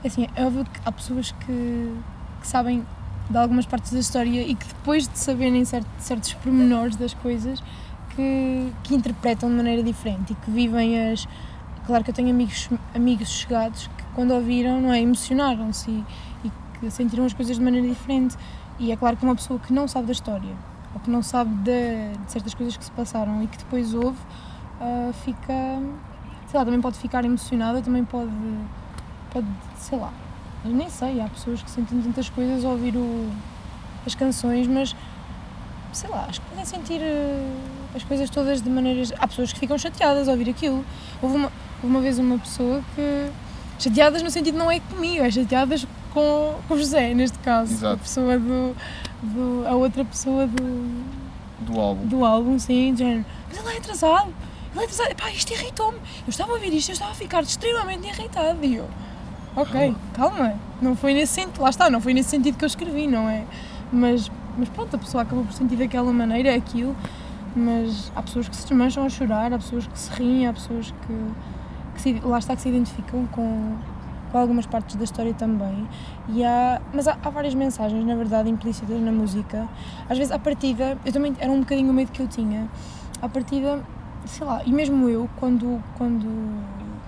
é assim, é óbvio que há pessoas que, que, sabem de algumas partes da história e que depois de saberem certos, certos pormenores das coisas que, que interpretam de maneira diferente e que vivem as. Claro que eu tenho amigos, amigos chegados quando ouviram, não é? Emocionaram-se e, e que sentiram as coisas de maneira diferente. E é claro que uma pessoa que não sabe da história ou que não sabe de, de certas coisas que se passaram e que depois ouve, uh, fica. Sei lá, também pode ficar emocionada, também pode. pode sei lá. Eu nem sei, há pessoas que sentem tantas coisas ao ouvir o, as canções, mas sei lá, acho que podem sentir uh, as coisas todas de maneiras. Há pessoas que ficam chateadas ao ouvir aquilo. Houve uma, houve uma vez uma pessoa que Chateadas no sentido não é comigo, é chateadas com, com o José, neste caso. Exato. A pessoa do, do. a outra pessoa do. Do álbum. Do álbum, sim, de género. Mas ele é atrasado. É atrasado. Pá, isto irritou-me. Eu estava a ouvir isto, eu estava a ficar extremamente irritado. E eu. Ok, calma. calma. Não foi nesse sentido. Lá está, não foi nesse sentido que eu escrevi, não é? Mas, mas pronto, a pessoa acabou por sentir daquela maneira, é aquilo. Mas há pessoas que se desmancham a chorar, há pessoas que se riem, há pessoas que que se, lá está que se identificam com, com algumas partes da história também. E há, mas há, há, várias mensagens, na verdade, implícitas na música. Às vezes, à partida, eu também era um bocadinho o medo que eu tinha. À partida, sei lá, e mesmo eu, quando, quando,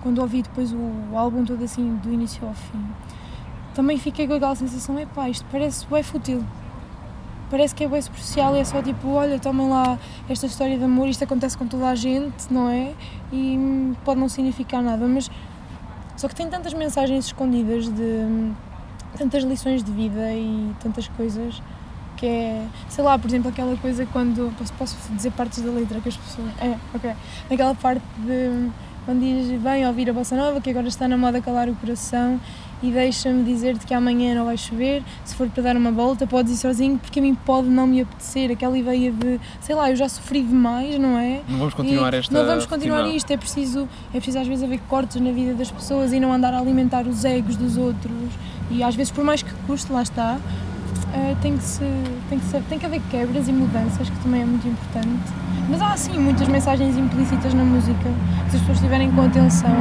quando ouvi depois o, álbum todo assim, do início ao fim, também fiquei com aquela sensação: é pá, isto parece bem fútil parece que é bem superficial e é só tipo, olha, tomem lá esta história de amor, isto acontece com toda a gente, não é? E pode não significar nada, mas só que tem tantas mensagens escondidas de tantas lições de vida e tantas coisas que é, sei lá, por exemplo, aquela coisa quando posso, posso dizer partes da letra que as pessoas. É, ok. Naquela parte de quando diz vem ouvir a bossa nova que agora está na moda calar o coração e deixa-me dizer-te que amanhã não vai chover, se for para dar uma volta podes ir sozinho porque a mim pode não me apetecer, aquela ideia de, sei lá, eu já sofri demais, não é? Não vamos continuar e esta Não vamos continuar final. isto, é preciso, é preciso às vezes haver cortes na vida das pessoas e não andar a alimentar os egos dos outros e às vezes por mais que custe, lá está, uh, tem, que se, tem, que se, tem que haver quebras e mudanças, que também é muito importante. Mas há, sim, muitas mensagens implícitas na música. Se as pessoas estiverem com atenção,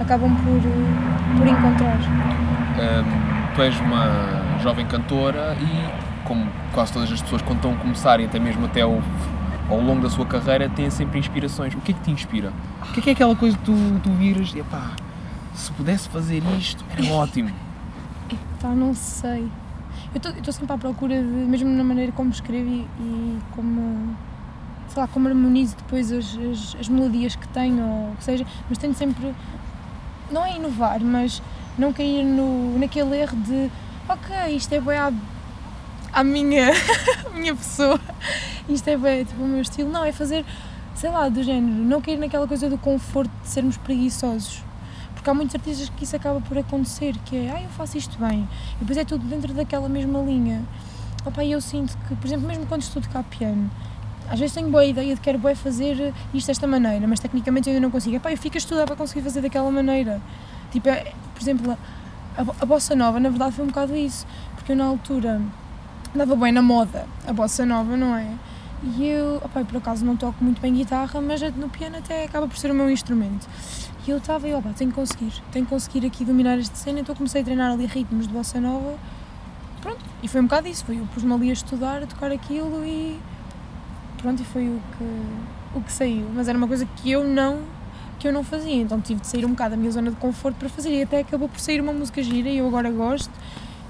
acabam por, uh, por encontrar. Um, tu és uma jovem cantora e, como quase todas as pessoas, quando estão a começar e até mesmo até ao, ao longo da sua carreira, têm sempre inspirações. O que é que te inspira? O que é, que é aquela coisa que tu, tu viras e, pá, se pudesse fazer isto, era ótimo? Epá, não sei. Eu estou sempre à procura de, mesmo na maneira como escrevo e, e como, sei lá, como harmonizo depois as, as, as, melodias que tenho, ou o que seja, mas tento sempre, não é inovar, mas não cair no, naquele erro de, ok, isto é bem à, à minha, [laughs] minha pessoa, isto é bem, tipo, o meu estilo. Não, é fazer, sei lá, do género, não cair naquela coisa do conforto de sermos preguiçosos porque há muitos artistas que isso acaba por acontecer, que é, ah, eu faço isto bem, e depois é tudo dentro daquela mesma linha. Opa, eu sinto que, por exemplo, mesmo quando estudo cá piano, às vezes tenho boa ideia de que quero fazer isto desta maneira, mas tecnicamente eu ainda não consigo. Epá, eu fico a estudar para conseguir fazer daquela maneira. Tipo, é, por exemplo, a, a bossa nova, na verdade, foi um bocado isso, porque eu na altura andava bem na moda, a bossa nova, não é? E eu, opa, por acaso não toco muito bem guitarra, mas no piano até acaba por ser o meu instrumento. E eu estava e, opa, tenho que conseguir, tenho que conseguir aqui dominar esta cena, então comecei a treinar ali ritmos de bossa nova. Pronto, e foi um bocado isso, foi eu pus-me ali a estudar, a tocar aquilo e pronto, e foi o que, o que saiu. Mas era uma coisa que eu não que eu não fazia, então tive de sair um bocado da minha zona de conforto para fazer. E até acabou por sair uma música gira e eu agora gosto.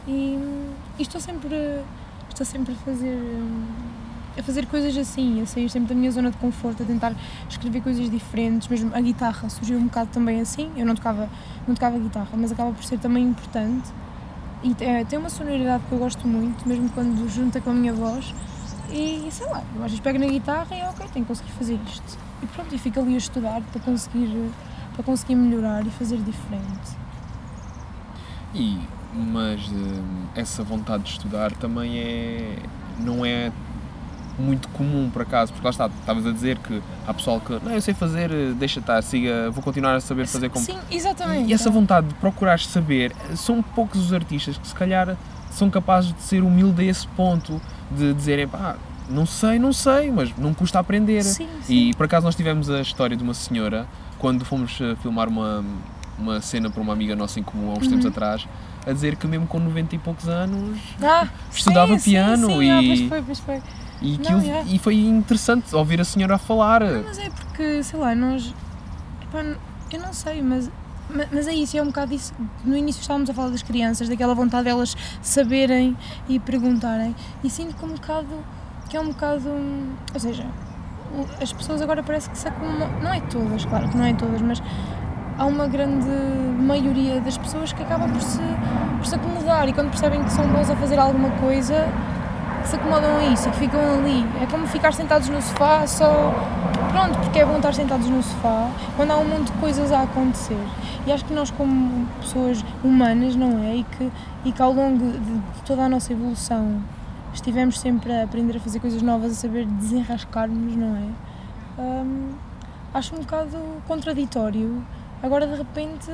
E, e estou sempre estou sempre a fazer a fazer coisas assim, a sair sempre da minha zona de conforto, a tentar escrever coisas diferentes, mesmo a guitarra surgiu um bocado também assim, eu não tocava, não tocava guitarra, mas acaba por ser também importante e é, tem uma sonoridade que eu gosto muito, mesmo quando junta com a minha voz e sei lá, às vezes pego na guitarra e ok, tenho que conseguir fazer isto e pronto, e fico ali a estudar para conseguir, para conseguir melhorar e fazer diferente. E, mas hum, essa vontade de estudar também é, não é muito comum, por acaso, porque lá está, estavas a dizer que há pessoal que, não, eu sei fazer, deixa estar, siga, vou continuar a saber fazer como. Sim, exatamente. E essa vontade de procurar saber, são poucos os artistas que se calhar são capazes de ser humildes a esse ponto, de dizerem, pá, não sei, não sei, mas não custa aprender. Sim, sim. E por acaso nós tivemos a história de uma senhora, quando fomos eh, filmar uma, uma cena para uma amiga nossa em comum há uns uhum. tempos atrás, a dizer que mesmo com 90 e poucos anos ah, estudava sim, piano sim, sim. e. Ah, pois foi, pois foi. E, aquilo, não, é. e foi interessante ouvir a senhora a falar. Não, mas é porque, sei lá, nós. eu não sei, mas, mas é isso, é um bocado isso. No início estávamos a falar das crianças, daquela vontade delas saberem e perguntarem. E sinto que um bocado. que é um bocado. Ou seja, as pessoas agora parece que se acumulam. Não é todas, claro que não é todas, mas há uma grande maioria das pessoas que acaba por se, por se acomodar e quando percebem que são bons a fazer alguma coisa que se acomodam a isso e que ficam ali. É como ficar sentados no sofá só. Pronto, porque é bom estar sentados no sofá quando há um monte de coisas a acontecer. E acho que nós, como pessoas humanas, não é? E que, e que ao longo de, toda a nossa evolução estivemos sempre a aprender a fazer coisas novas, a saber desenrascar-nos, não é? Hum, acho um bocado contraditório agora de repente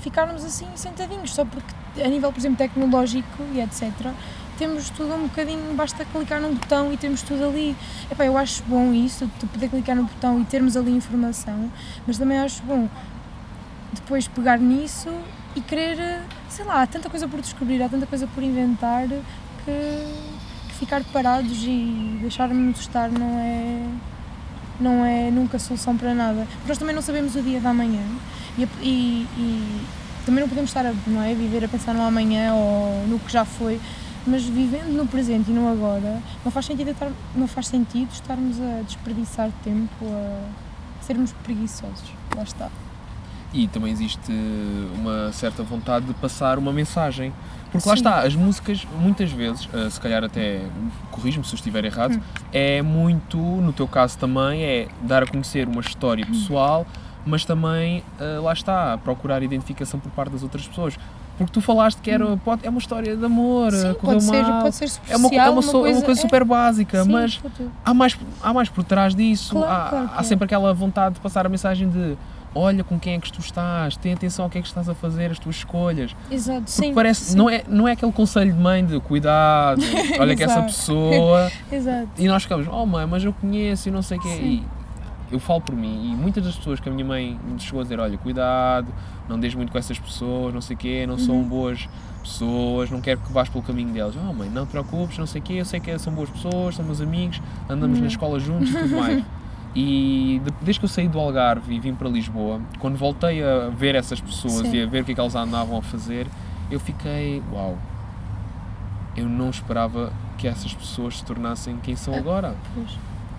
ficarmos assim sentadinhos, só porque a nível, por exemplo, tecnológico e etc temos tudo um bocadinho, basta clicar num botão e temos tudo ali. Epá, eu acho bom isso, de poder clicar no botão e termos ali informação, mas também acho bom depois pegar nisso e querer, sei lá, há tanta coisa por descobrir, há tanta coisa por inventar que, que ficar parados e deixarmos estar não é não é nunca solução para nada. Porque nós também não sabemos o dia da manhã e, e, e também não podemos estar a não é, viver a pensar no amanhã ou no que já foi mas vivendo no presente e no agora, não faz sentido, estar, não faz sentido estarmos a desperdiçar tempo, a sermos preguiçosos. Lá está. E também existe uma certa vontade de passar uma mensagem. Porque Sim. lá está, as músicas, muitas vezes, eh, se calhar até, corrijo-me se eu estiver errado, hum. é muito, no teu caso também, é dar a conhecer uma história hum. pessoal, hum. mas também, eh, lá está, procurar identificação por parte das outras pessoas. Porque tu falaste que era, pode, é uma história de amor, Sim, correu pode mal. Ser, pode ser é uma, é uma, uma, coisa, uma coisa é... super básica, Sim, mas há mais, há mais por trás disso. Claro, há, claro há sempre aquela vontade de passar a mensagem de olha com quem é que tu estás, tem atenção ao que é que estás a fazer, as tuas escolhas. Exato, Porque sim. parece, sim. Não, é, não é aquele conselho de mãe de cuidado, [laughs] olha que essa pessoa. [laughs] Exato. E nós ficamos, oh mãe, mas eu conheço e não sei o quê. Eu falo por mim, e muitas das pessoas que a minha mãe me chegou a dizer, olha, cuidado, não deixes muito com essas pessoas, não sei o quê, não são Uhum. boas pessoas, não quero que vás pelo caminho delas. Oh mãe, não te preocupes, não sei o quê, eu sei que são boas pessoas, são meus amigos, andamos Uhum. na escola juntos e tudo mais. [laughs] E de- desde que eu saí do Algarve e vim para Lisboa, quando voltei a ver essas pessoas Sim. e a ver o que é que elas andavam a fazer, eu fiquei, uau, eu não esperava que essas pessoas se tornassem quem são agora. Pois.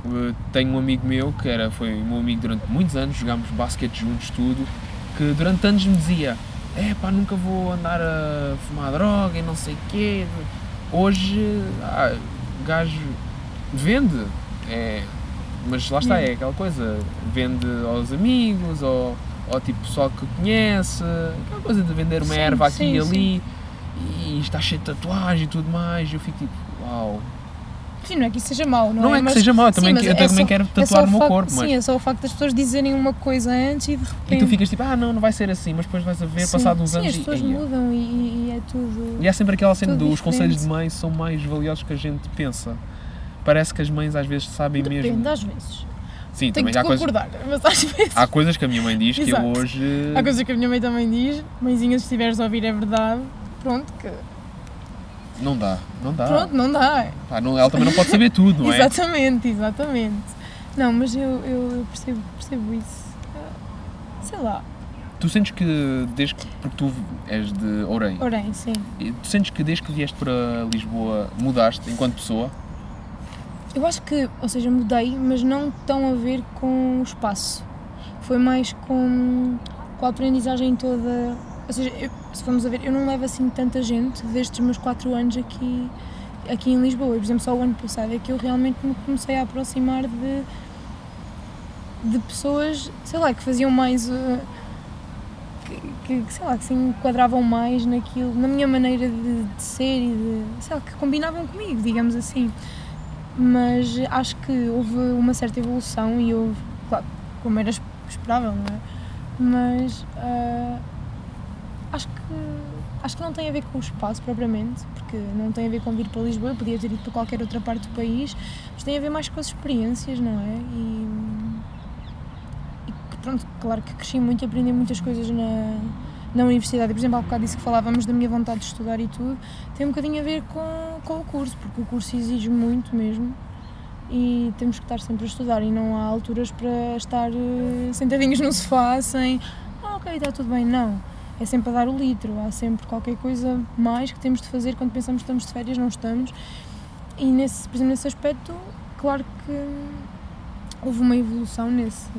Uh, tenho um amigo meu que era, foi meu amigo durante muitos anos, jogámos basquete juntos, tudo, que durante anos me dizia: É pá, nunca vou andar a fumar droga e não sei o quê. Hoje, ah, o gajo vende, é, mas lá está, é aquela coisa: vende aos amigos ou, ou tipo pessoal que conhece, aquela coisa de vender uma Sim, erva aqui sim, e ali e está cheio de tatuagem e tudo mais. E eu fico tipo: Uau. Sim, não é que isso seja mau, não, Não é, que Mas- seja mau, eu sim, também, mas eu é também só- quero é tatuar o no meu corpo, mas. Sim, é só o facto das pessoas dizerem uma coisa antes e de repente. E tu ficas tipo, ah não, não vai ser assim, mas depois vais a ver, Sim, passado uns sim, anos as pessoas e, Eia. mudam e, e- e é tudo. e há sempre aquela cena dos conselhos de mãe são mais valiosos que a gente pensa. Parece que as mães às vezes sabem Depende, mesmo. às vezes. Sim, Tenho também que há coisas, mas às vezes. há coisas que a minha mãe diz que eu hoje. Há coisas que a minha mãe também diz, mãezinha, se estiveres a ouvir é verdade, pronto, que Não dá, não dá. pronto, não dá. Pá, não- ela também não pode saber tudo, não é? [laughs] Exatamente, exatamente. Não, mas eu, eu, eu percebo, percebo isso. Ah, Sei lá, Tu sentes que desde que. Porque tu és de Ourém. orem, sim. E Tu sentes que desde que vieste para Lisboa mudaste enquanto pessoa? Eu acho que, ou seja, mudei, mas não tão a ver com o espaço. Foi mais com, com a aprendizagem toda. Ou seja, eu- se formos a ver, eu não levo assim tanta gente desde meus 4 anos aqui, aqui em Lisboa. Por exemplo, só o ano passado é que eu realmente me comecei a aproximar de, de pessoas, sei lá, que faziam mais. uh, que, que, sei lá, que se enquadravam mais naquilo, na minha maneira de, de ser e de. sei lá, que combinavam comigo, digamos assim mas acho que houve uma certa evolução e houve, claro, como era es- esperável, não é? Mas ah, acho que acho que não tem a ver com o espaço propriamente, porque não tem a ver com vir para Lisboa, eu podia ter ido para qualquer outra parte do país, mas tem a ver mais com as experiências, não é? E, e pronto, claro que cresci muito e aprendi muitas coisas na, na universidade. Por exemplo, há bocado disse que falávamos da minha vontade de estudar e tudo, tem um bocadinho a ver com, com o curso, porque o curso exige muito mesmo e temos que estar sempre a estudar e não há alturas para estar eh, sentadinhos no sofá sem ah, ok, está tudo bem, não. É sempre a dar o litro, há sempre qualquer coisa mais que temos de fazer quando pensamos que estamos de férias, não estamos. E nesse, por exemplo, nesse aspecto, claro que houve uma evolução nesse,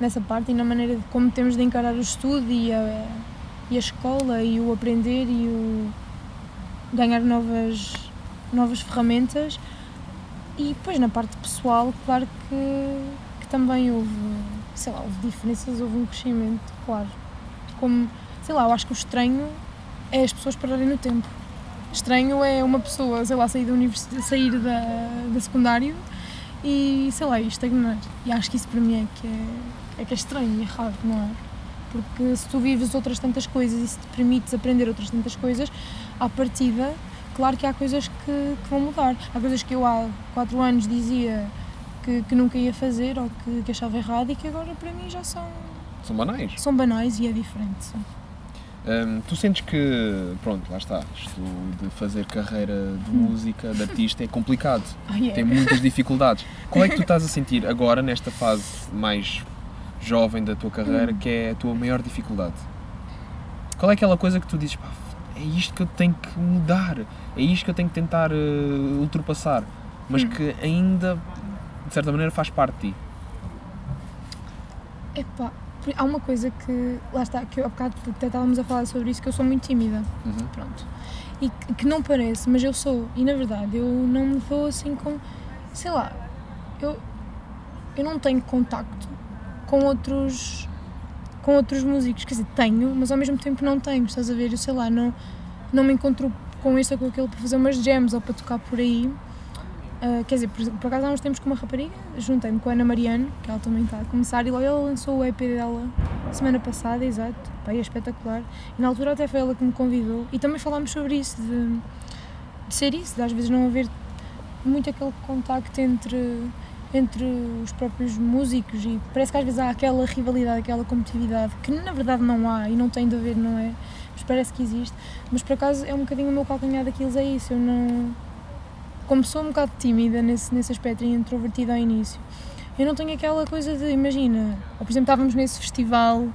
nessa parte e na maneira de como temos de encarar o estudo e a, e a escola e o aprender e o ganhar novas, novas ferramentas. E depois na parte pessoal, claro que, que também houve, sei lá, houve diferenças, houve um crescimento, claro. Como, sei lá, eu acho que o estranho é as pessoas pararem no tempo. Estranho é uma pessoa, sei lá, sair da universidade, sair da, da secundário e, sei lá, estagnar. E acho que isso para mim é que é, é que é estranho e errado, não é? Porque se tu vives outras tantas coisas e se te permites aprender outras tantas coisas, à partida, claro que há coisas que, que vão mudar. Há coisas que eu há 4 anos dizia que, que nunca ia fazer ou que, que achava errado e que agora para mim já são, São banais. são banais e é diferente. sim. Hum, tu sentes que, pronto, lá está, isto de fazer carreira de Hum. música, de artista, é complicado. [laughs] Ah, yeah. Tem muitas dificuldades. Qual é que tu estás a sentir agora, nesta fase mais jovem da tua carreira, que é a tua maior dificuldade? Qual é aquela coisa que tu dizes, pá, é isto que eu tenho que mudar, é isto que eu tenho que tentar eh, ultrapassar, mas Hum. que ainda, de certa maneira, faz parte de ti? Epá, há uma coisa que, lá está, que eu há bocado até estávamos a falar sobre isso, que eu sou muito tímida, Uhum. pronto. E que, que não parece, mas eu sou, e na verdade eu não me dou assim com, sei lá, eu, eu não tenho contacto com outros, com outros músicos, quer dizer, tenho, mas ao mesmo tempo não tenho, estás a ver, eu sei lá, não, não me encontro com este ou com aquele para fazer umas jams ou para tocar por aí, ah, quer dizer, por, por acaso há uns tempos com uma rapariga, juntei-me com a Ana Mariano, que ela também está a começar, e logo ela lançou o EP dela semana passada, exato, pá, é espetacular. E na altura até foi ela que me convidou, e também falámos sobre isso, de, de ser isso, de às vezes não haver muito aquele contacto entre, entre os próprios músicos, e parece que às vezes há aquela rivalidade, aquela competitividade, que na verdade não há, e não tem de haver, não é? Mas parece que existe. Mas por acaso é um bocadinho o meu calcanhar daqueles, é isso, eu não como sou um bocado tímida nesse, nesse aspecto e introvertida ao início, eu não tenho aquela coisa de, imagina, ou por exemplo, estávamos nesse festival,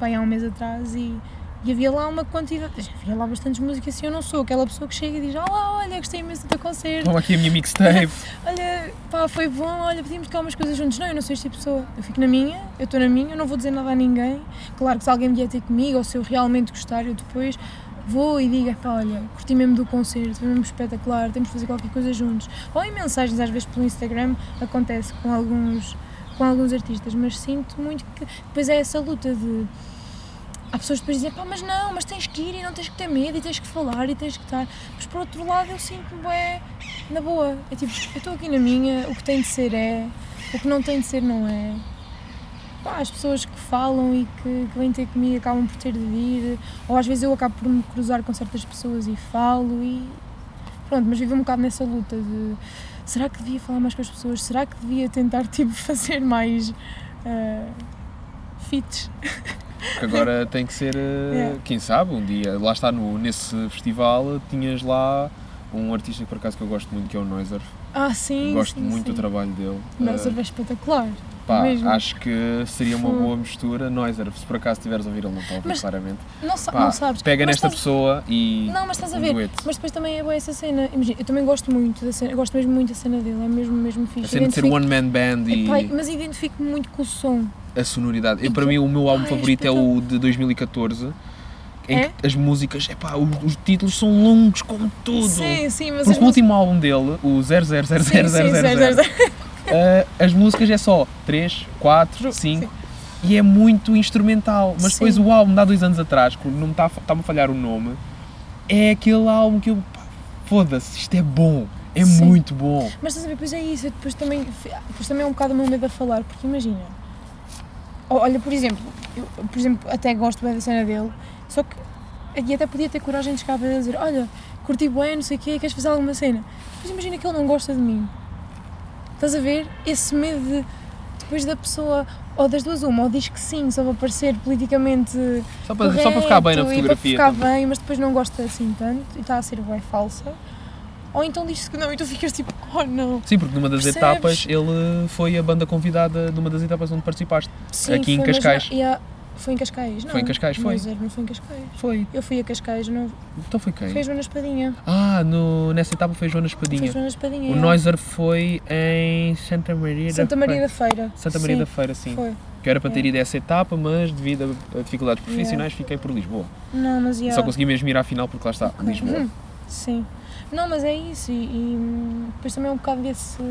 bem, há um mês atrás e, e havia lá uma quantidade, havia lá bastantes músicas e eu não sou aquela pessoa que chega e diz: Olá, olha, gostei imenso do teu concerto. Toma aqui a minha mixtape. [laughs] olha, pá, foi bom, olha, podíamos tocar umas coisas juntos. Não, eu não sou este tipo de pessoa. Eu fico na minha, eu estou na minha, eu não vou dizer nada a ninguém. Claro que se alguém vier ter comigo ou se eu realmente gostar, eu depois vou e digo, pá, olha, curti mesmo do concerto, foi mesmo espetacular, temos de fazer qualquer coisa juntos. Ou em mensagens, às vezes pelo Instagram, acontece com alguns, com alguns artistas, mas sinto muito que depois é essa luta de. Há pessoas que depois dizem, pá, mas não, mas tens que ir e não tens que ter medo e tens que falar e tens que estar. Mas por outro lado, eu sinto-me, é, na boa. É tipo, eu estou aqui na minha, o que tem de ser é, o que não tem de ser não é pá, as pessoas que falam e que, que vêm ter comigo acabam por ter de ir, ou às vezes eu acabo por me cruzar com certas pessoas e falo e pronto, mas vivo um bocado nessa luta de será que devia falar mais com as pessoas? Será que devia tentar [laughs] tipo fazer mais uh, fits? Porque agora [laughs] tem que ser, uh, yeah. quem sabe, um dia, lá está no, nesse festival, tinhas lá um artista que por acaso que eu gosto muito que é o Noiser. Ah, sim. Gosto sim, muito sim. do trabalho dele. Noiser uh, é espetacular. Pá, Mesmo. acho que seria uma boa mistura. Noiser, se por acaso estiveres a ouvir, ele não está a ouvir claramente. Não, Pá, não sabes. Pega mas nesta estás... pessoa e. Não, mas estás a ver. Mas depois também é boa essa cena. Imagina, eu também gosto muito da cena. Eu gosto mesmo muito da cena dele. É mesmo, mesmo fixe. A cena identifico... de ser one man band e. Epá, mas identifico-me muito com o som. A sonoridade. Eu, para mim, o meu álbum Ai, favorito é o de 2014 em é? que as músicas, epá, os, os títulos são longos como tudo. Sim, sim, mas Porque o último álbum dele, o 0000000, uh, as músicas é só 3, 4, 5 e é muito instrumental. Mas Sim. depois o álbum de há dois anos atrás, que não me está a falhar o nome, é aquele álbum que eu foda-se, isto é bom. É Sim. muito bom. Mas estás a ver, depois é isso, depois também, depois também é um bocado o meu medo a falar, porque imagina, olha, por exemplo, eu, por exemplo, até gosto bem da cena dele, só que e até podia ter coragem de chegar para ele e dizer, olha, curti bem, não sei o quê, queres fazer alguma cena? Mas imagina que ele não gosta de mim. Estás a ver? Esse medo de depois da pessoa, ou das duas uma, ou diz que sim, só para parecer politicamente só para, só para ficar bem na fotografia. para ficar bem, mas depois não gosta assim tanto e está a ser bem falsa. Ou então diz que não e tu ficas tipo, oh não. Sim, porque numa das Percebes? etapas ele foi a banda convidada numa das etapas onde participaste. Sim, aqui em Cascais. Mas, yeah, foi em Cascais, não? Foi em Cascais, foi. Mas não foi em Cascais. Foi. Eu fui a Cascais, não. Então foi quem? Foi Joana Espadinha. Ah, no, nessa etapa foi Joana Espadinha. Foi Joana Espadinha. O é. Noiser foi em Santa Maria Santa Maria da Feira. Santa Maria sim, da Feira, sim. Foi. Que era para ter É. ido a essa etapa, mas devido a, dificuldades profissionais fiquei por Lisboa. Não, mas yeah. Só consegui mesmo ir à final porque lá está, Lisboa. Uhum. Sim. Não, mas é isso. E, e hum, depois também é um bocado desse,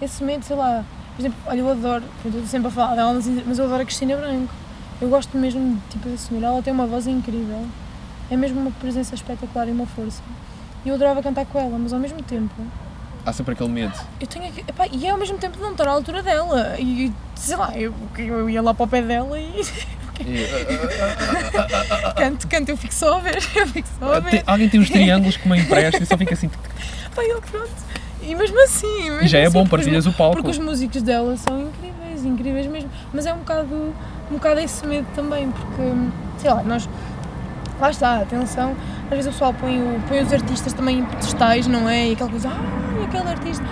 esse medo, sei lá. Por exemplo, olha, eu adoro, eu estou sempre a falar dela, mas, mas eu adoro a Cristina Branco. Eu gosto mesmo tipo, da senhora, ela tem uma voz incrível. É mesmo uma presença espetacular e uma força. E eu adorava cantar com ela, mas ao mesmo tempo Há sempre aquele medo. eu tenho aqui, epá, e é ao mesmo tempo de não estar à altura dela. E sei lá, eu, eu ia lá para o pé dela e [laughs] canto, canto, eu fico só a ver, [laughs] eu fico só a Ah, tem- ver. alguém tem uns triângulos que me empresta e só fica assim. Pá, eu pronto. E mesmo assim, mesmo E já é assim, bom, os partilhas o palco. Porque os músicos dela são incríveis, incríveis mesmo. Mas é um bocado, um bocado esse medo também, porque, sei lá, nós. Lá está, atenção. Às vezes o pessoal põe, o- põe os artistas também em pedestais, não é? E aquela coisa, ah, aquele artista.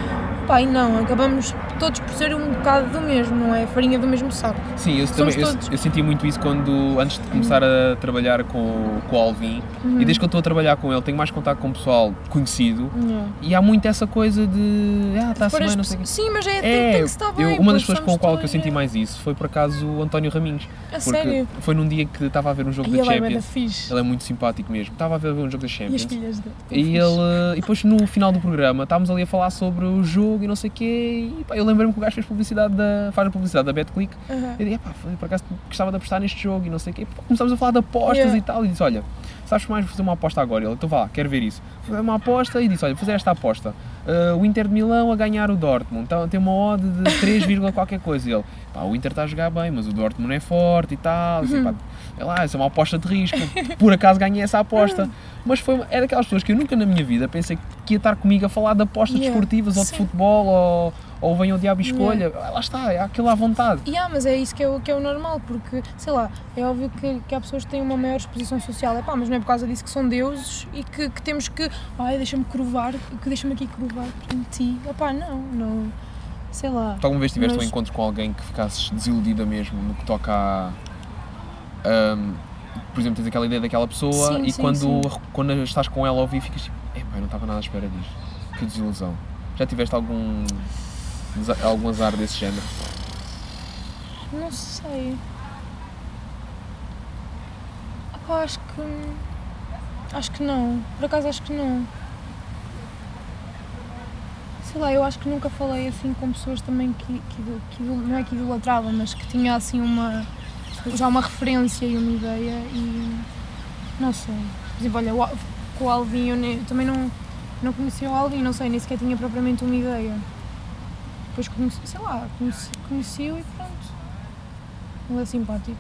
E não, acabamos todos por ser um bocado do mesmo, não é? Farinha do mesmo saco. Sim, eu, Somos também, eu, todos. eu senti muito isso quando, antes de começar a trabalhar com, com o Alvin, Uhum. e desde que eu estou a trabalhar com ele, tenho mais contato com o pessoal conhecido, Yeah. e há muito essa coisa de. Ah, está-se Pôr bem, as não sei o Sim, mas é, tem, É, tem que estar bem. eu, uma das pessoas com a qual que eu senti é. mais isso foi por acaso o António Raminhos. A sério? foi num dia que estava a ver um jogo E da ele é Champions. fixe. Ele é muito simpático mesmo. Estava a ver um jogo da E as Champions. filhas dele. tão E ele, e depois no final do programa estávamos ali a falar sobre o jogo e não sei o quê, e pá, eu lembrei-me que o gajo fez publicidade da, faz a publicidade da BetClick. Aham. Eu disse, pá, por acaso gostava de apostar neste jogo e não sei o quê. Pô, Começámos a falar de apostas Yeah. e tal. E disse, olha, sabes mais fazer uma aposta agora? Ele, então vá, quero ver isso. Fazer uma aposta e disse, olha, fazer esta aposta. Ah, o Inter de Milão a ganhar o Dortmund. Então, tem uma odd de 3, vírgula qualquer coisa. E ele, pá, o Inter está a jogar bem, mas o Dortmund é forte e tal. Assim, pá, é lá, isso é uma aposta de risco. Por acaso ganhei essa aposta. Mas foi, é daquelas pessoas que eu nunca na minha vida pensei que ia estar comigo a falar de apostas Yeah. desportivas ou de Sim. futebol ou, ou venha o diabo e escolha. Ah, Lá está, é aquilo à vontade. Yeah, mas é isso que é, o, que é o normal, porque, sei lá, é óbvio que, que há pessoas que têm uma maior exposição social, é pá, mas não é por causa disso que são deuses e que, que temos que, ai, deixa-me curvar, que deixa-me aqui curvar em ti. É pá, não, não, sei lá. Tu alguma vez tiveste Mas- um encontro com alguém que ficasses desiludida mesmo no que toca a. ahm, por exemplo, tens aquela ideia daquela pessoa Sim, e sim, quando, sim. quando estás com ela a ouvir ficas tipo, epá, eu não estava nada à espera disto. Que desilusão. Já tiveste algum, algum azar desse género? Não sei. Acho que. Acho que não. Por acaso acho que não. Sei lá, eu acho que nunca falei assim com pessoas também que, que, que não é que idolatrava, mas que tinha assim uma. Já uma referência e uma ideia e. não sei. Por exemplo, olha, o com o Alvin eu, eu também não, não conhecia o Alvin, não sei, nem sequer tinha propriamente uma ideia. Depois conheci, sei lá, conheci, conheci-o e pronto. Ele é simpático.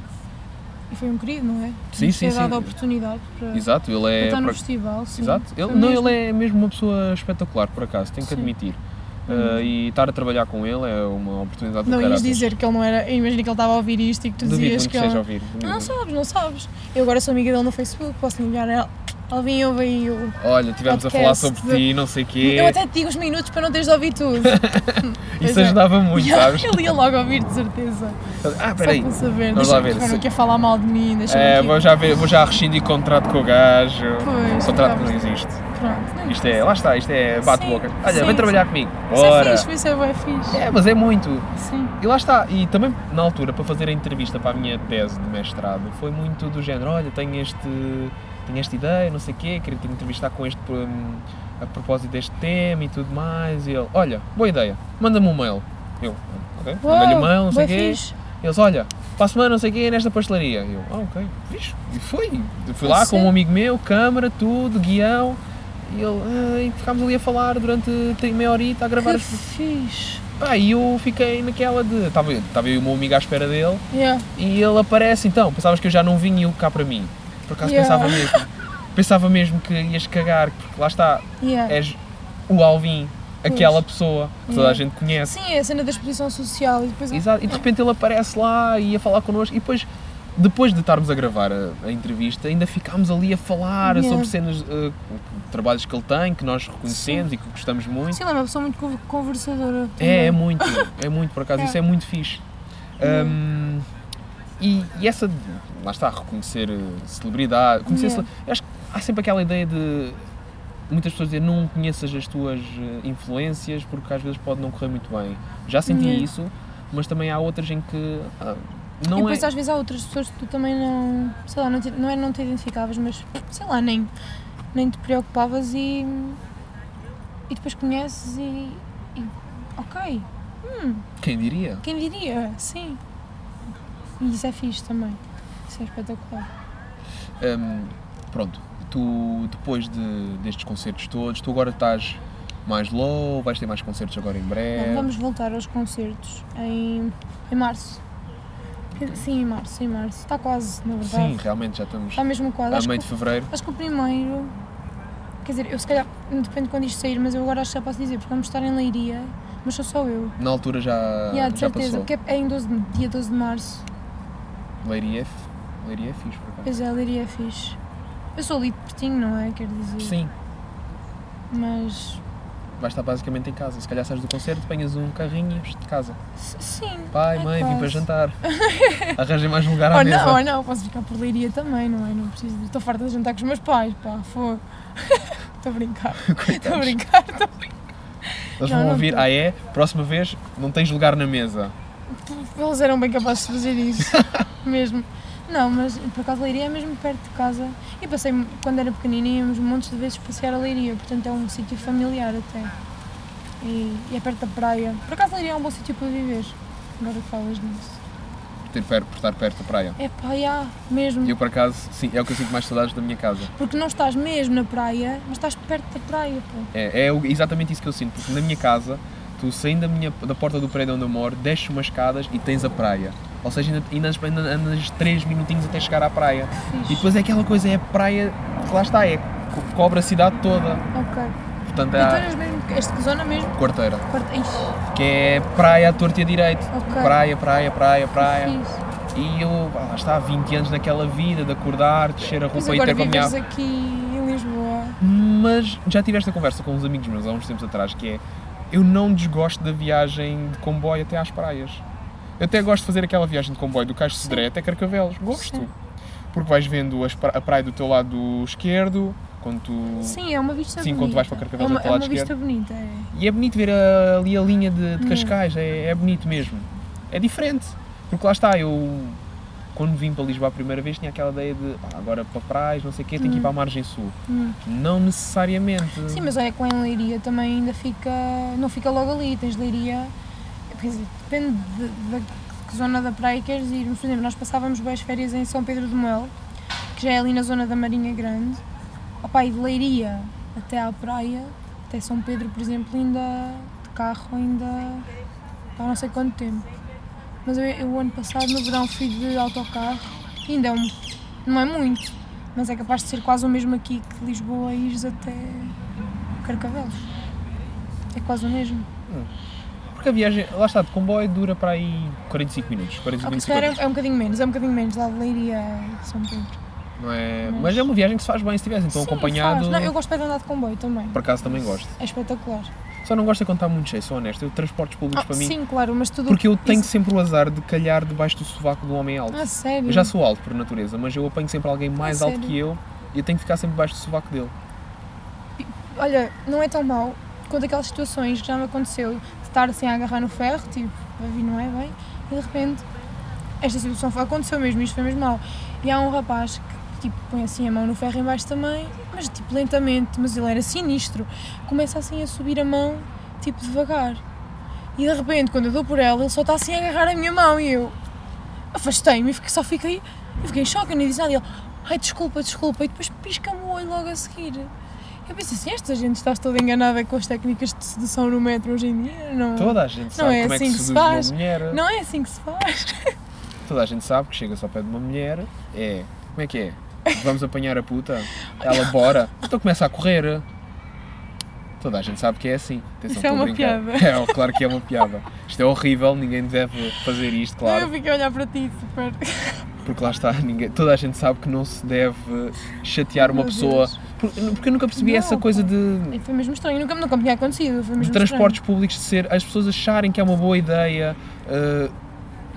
E foi um querido, não é? Sim, Nos sim, ter dado sim. a oportunidade para, Exato, ele é. estar no por- festival. Sim. Exato, ele, Foi não, mesmo. ele é mesmo uma pessoa espetacular, por acaso, tenho que Sim. admitir. Uhum. Ah, e estar a trabalhar com ele é uma oportunidade Não ias dizer que ele não era. Imagina que ele estava a ouvir isto e que tu Duvido dizias que esteja a ele. ouvir. duvido Não sabes, não sabes. Eu agora sou amiga dele no Facebook, posso enviar ela. Alvin, ouve aí o. Olha, tivemos a falar sobre ti, não sei o quê. Eu até te digo os minutos para não teres de ouvir tudo. [laughs] Isso é. ajudava muito, [laughs] sabes? Ele ia logo ouvir, de certeza. Ah, peraí. Só para saber. Vamos lá Deixa- ver, Não quer falar mal de mim, deixa-me É, vou já, ver, vou já rescindir contrato com o gajo. Pois, contrato que acabas- não existe. Pronto. Isto é, lá está, isto é bate-boca. Olha, sim, vem trabalhar sim. comigo. Isso é Bora! fixe, isso é bem fixe. É, mas é muito. Sim. E lá está, e também na altura para fazer a entrevista para a minha tese de mestrado foi muito do género, olha, tenho este tenho esta ideia, não sei o quê, queria te entrevistar com este hum, a propósito deste tema e tudo mais. E ele, olha, boa ideia, manda-me um mail. Eu, ok, mandei-lhe um mail, não sei o quê. fixe. Eles, olha, para a semana não sei o quê, nesta pastelaria. E eu, ah, ok, fixe. E fui. Fui lá com um sim. amigo meu, câmara, tudo, guião. E ele, ah, e ficámos ali a falar durante meia horita a gravar. Que as- fixe. Pá, e eu fiquei naquela de. Estava estava eu e o meu amigo à espera dele Yeah. e ele aparece então. Pensavas que eu já não vinha e cá para mim. Por acaso Yeah. pensava mesmo. [laughs] Pensava mesmo que ias cagar, porque lá está, Yeah. és o Alvin, aquela pessoa que toda a gente conhece. Sim, é a cena da exposição social e depois Exato, e de repente ele aparece lá e ia falar connosco e depois, depois de estarmos a gravar a, a entrevista, ainda ficámos ali a falar Yeah. sobre cenas, eh, trabalhos que ele tem, que nós reconhecemos e que gostamos muito. Sim, ele é uma pessoa muito con- conversadora. É, é muito, [laughs] é muito, por acaso, É. isso é muito fixe. Um, e, e essa, lá está, reconhecer eh, celebridade, conhecer Yeah. acho que há sempre aquela ideia de muitas pessoas dizer não conheças as tuas eh, influências porque às vezes pode não correr muito bem. Já senti Yeah. isso, mas também há outras em que ah, e não depois é. às vezes há outras pessoas que tu também não, sei lá, não, te, não é não te identificavas, mas sei lá, nem, nem te preocupavas e, e depois conheces e, e ok, Quem diria? quem diria, sim. E isso é fixe também, isso é espetacular. Um, pronto, tu depois de, destes concertos todos, tu agora estás mais low, vais ter mais concertos agora em breve. Vamos voltar aos concertos em, em março. Sim, em março, em março. Está quase, na verdade. Sim, realmente já estamos Está mesmo quase. Acho meio de fevereiro. acho que o primeiro. Quer dizer, eu se calhar. Depende de quando isto sair, mas eu agora acho que já posso dizer, porque vamos estar em Leiria, mas sou só eu. Na altura já, Yeah, de já certeza, passou. porque é em 12 de- dia 12 de março. Leiria é, f- Leiria é fixe, por acaso. Pois é, Leiria é fixe. Eu sou ali de pertinho, não é? Quer dizer. Sim, Mas. Vais estar basicamente em casa. Se calhar sais do concerto, apanhas um carrinho de casa. Sim. Pai, é mãe, vim para quase. jantar. [laughs] Arranjem mais um lugar à Ou mesa. não, ou não, posso ficar por Leiria também, não é? Não preciso. Estou farta de jantar com os meus pais, pá, fogo. [laughs] Estou a brincar. Estou a brincar. tô- Eles Não, vão não ouvir, tô. ah é? Próxima vez não tens lugar na mesa. Eles eram bem capazes de fazer isso. [laughs] mesmo. Não, mas por acaso Leiria é mesmo perto de casa. E passei, quando era pequenina, íamos montes de vezes passear a Leiria, portanto é um sítio familiar até. e, e é perto da praia. Por acaso Leiria é um bom sítio para viver, agora que falas nisso. Ter perto, por estar perto da praia. É já, mesmo. Eu, por acaso, sim, é o que eu sinto mais saudades da minha casa. Porque não estás mesmo na praia, mas estás perto da praia, pô. É, é exatamente isso que eu sinto, porque na minha casa, tu saindo da, minha, da porta do prédio onde eu moro, desces umas escadas e tens a praia. Ou seja, ainda, ainda, ainda andas 3 minutinhos até chegar à praia. Fixe. E depois é aquela coisa, é a praia, que lá está, é, co- cobre a cidade toda. Ok. Portanto, E é tu a eras mesmo, esta zona mesmo? quarteira, Ixi, que é praia à torta e a direito. ok. Praia, praia, praia, praia. Fixe. E eu, ah, lá está, há 20 anos naquela vida, de acordar, descer a Mas roupa e ter com a minha aqui em Lisboa. Mas já tive esta conversa com uns amigos meus há uns tempos atrás, que é eu não desgosto da viagem de comboio até às praias. Eu até gosto de fazer aquela viagem de comboio do Caixo de Sodré até Carcavelos. Gosto. Sim. Porque vais vendo pra- a praia do teu lado esquerdo, quando tu... Sim, é uma vista Sim, bonita. quando vais para Carcavelos, é uma, é para o é lado uma vista bonita, é. E é bonito ver a- ali a linha de, de Hum. Cascais, é, é bonito mesmo. É diferente. Porque lá está, eu quando vim para Lisboa a primeira vez tinha aquela ideia de "Ah, agora para praias, não sei o quê, tenho que ir Hum. para a margem sul. Hum. Não necessariamente. Sim, mas olha que lá em Leiria também ainda fica. não fica logo ali, tens Leiria. Quer dizer, depende de, de- de que zona da praia queres ir. Por exemplo, nós passávamos boas férias em São Pedro do Mel, que já é ali na zona da Marinha Grande. Opa, e de Leiria até à praia, até São Pedro, por exemplo, ainda de carro, ainda. há não sei quanto tempo. Mas eu, eu o ano passado, no verão, fui de autocarro, ainda é um. não é muito, mas é capaz de ser quase o mesmo aqui que de Lisboa ires até Carcavelos. É quase o mesmo. Porque a viagem, lá está, de comboio dura para aí 45 minutos. 45 Ok, minutos é, é um bocadinho menos, é um bocadinho menos, lá de Leiria a São Pedro. não é? mas- Mas é uma viagem que se faz bem se estivesse então Sim, acompanhado. faz. Não, eu gosto bem de andar de comboio também. Por acaso também gosto. É espetacular. Só não gosto é quando está muito cheio, sou honesto. Eu transportes públicos Ah, para mim. sim, claro, mas tudo. Porque eu tenho isso- sempre o azar de calhar debaixo do sovaco do homem alto. Ah, sério? Eu já sou alto por natureza, mas eu apanho sempre alguém mais Ah, alto sério? que eu e eu tenho que ficar sempre debaixo do sovaco dele. Olha, não é tão mau quanto aquelas situações que já me aconteceu de estar assim a agarrar no ferro, tipo, a vir não é bem, e de repente esta situação foi, aconteceu mesmo, isto foi mesmo mau. E há um rapaz que tipo, põe assim a mão no ferro em baixo também, mas tipo lentamente, mas ele era sinistro, começa assim a subir a mão, tipo devagar. E de repente, quando eu dou por ela, ele só está assim a agarrar a minha mão e eu afastei-me e só fiquei, eu fiquei em choque, eu nem disse nada. E ele, ai desculpa, desculpa, e depois pisca-me o olho logo a seguir. Eu pensei assim, esta gente está toda enganada com as técnicas de sedução no metro hoje em dia, não, Toda a gente sabe é como assim é que que se faz. uma mulher. não é assim que se faz. [laughs] Toda a gente sabe que chega-se ao pé de uma mulher, é. Como é que é? Vamos apanhar a puta? Ela bora. Então começa a correr. Toda a gente sabe que é assim. Atenção, Isso é uma piada. [laughs] É, claro que é uma piada. Isto é horrível, ninguém deve fazer isto, Eu claro. fiquei a olhar para ti super. Porque lá está, ninguém, toda a gente sabe que não se deve chatear uma Meu pessoa. Deus. Por- Porque eu nunca percebi Não, essa coisa de, Foi mesmo estranho, nunca, nunca me tinha acontecido. Foi de mesmo transportes públicos, de ser as pessoas acharem que é uma boa ideia uh,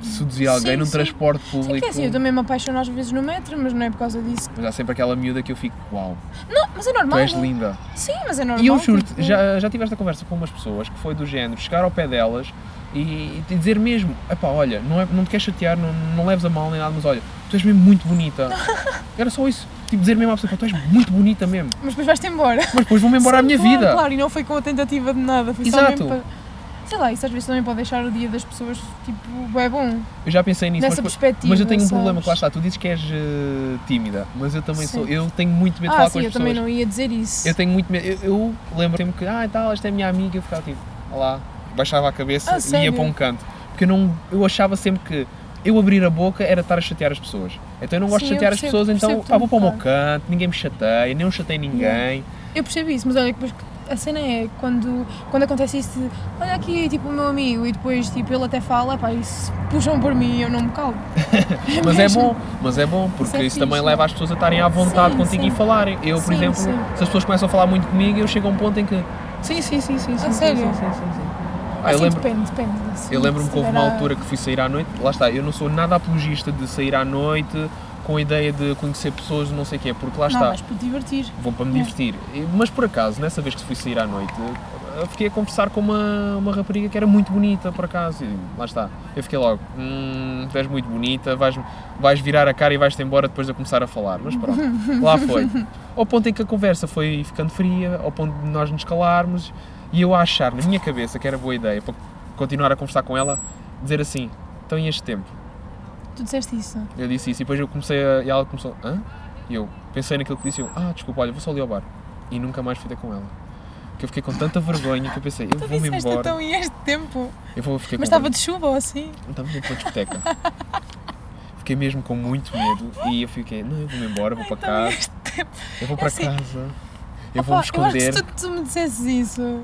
seduzir alguém Sim, num sim. transporte estranho. Sim, público. que é assim, eu também me apaixono às vezes no metro, mas não é por causa disso. Mas há sempre aquela miúda que eu fico, uau, Não, mas é tu normal. és linda. Sim, mas é normal. E eu juro tipo, já, já tive esta conversa com umas pessoas que foi do género chegar ao pé delas e, e dizer mesmo: epá, olha, não, é, não te queres chatear, não, não leves a mal nem nada, mas olha, tu és mesmo muito bonita. [laughs] Era só isso. Tipo, dizer mesmo à pessoa: "Pá, tu és muito bonita mesmo. Mas depois vais-te embora. Mas depois vou-me embora à Sim, minha claro, vida. Claro, e não foi com a tentativa de nada, foi só Exato. mesmo para. Sei lá, isso às vezes também pode deixar o dia das pessoas, tipo, é bom. Eu já pensei nisso, Nessa mas, perspectiva. mas eu tenho um sabes? problema, que lá está, tu dizes que és eh, tímida, mas eu também Sim. sou, eu tenho muito medo de Ah, falar sim, com as eu pessoas. também não ia dizer isso. Eu tenho muito medo, eu, eu lembro sempre que, ah, tal, esta é a minha amiga, eu ficava tipo, olá, baixava a cabeça Ah, e ia para um canto. Porque eu, não, eu achava sempre que eu abrir a boca era estar a chatear as pessoas. Então eu não gosto Sim, de chatear as percebo, pessoas, então pá, vou para o meu um canto, ninguém me chateia, nem eu chatei ninguém. Eu percebo isso, mas olha, que depois a cena é quando, quando acontece isso de olha aqui, tipo, o meu amigo, e depois tipo, ele até fala, pá, isso puxam por mim e eu não me calo. Mas é bom, mas é bom, porque Isso isso, é também fixe. leva as pessoas a estarem à vontade Sim, contigo sim. e falarem. Eu, por Sim, exemplo, se as pessoas começam a falar muito comigo, eu chego a um ponto em que sim, sim, sim, sim, sim, sim, sério? sim, sim, sim, sim. Ah, eu assim, lembro, depende, depende. assim, eu lembro-me que houve uma altura que fui sair à noite, lá está, eu não sou nada apologista de sair à noite com a ideia de conhecer pessoas, não sei o quê, porque lá Não, está, vais por divertir. vou para me Yeah. divertir. Mas por acaso, nessa vez que fui sair à noite, eu fiquei a conversar com uma, uma rapariga que era muito bonita, por acaso, e lá está. Eu fiquei logo, hum, tu és muito bonita, vais, vais virar a cara e vais-te embora depois de eu começar a falar. Mas pronto, [laughs] lá foi. Ao ponto em que a conversa foi ficando fria, ao ponto de nós nos calarmos, E eu a achar na minha cabeça que era boa ideia para continuar a conversar com ela, dizer assim: então e este tempo? Tu disseste isso. Eu disse isso e depois eu comecei a. E ela começou: hã? E eu pensei naquilo que disse eu: ah, desculpa, olha, vou só ali ao bar. E nunca mais fui ter com ela. Que eu fiquei com tanta vergonha que eu pensei: eu vou-me embora. então e este tempo. Eu vou, fiquei Mas estava de chuva ou assim? Estava dentro da discoteca. [laughs] Fiquei mesmo com muito medo e eu fiquei, não, eu vou-me embora, vou para Então, casa, eu vou para assim, casa, eu vou-me Eu acho que esconder. se tu, tu me dissesses isso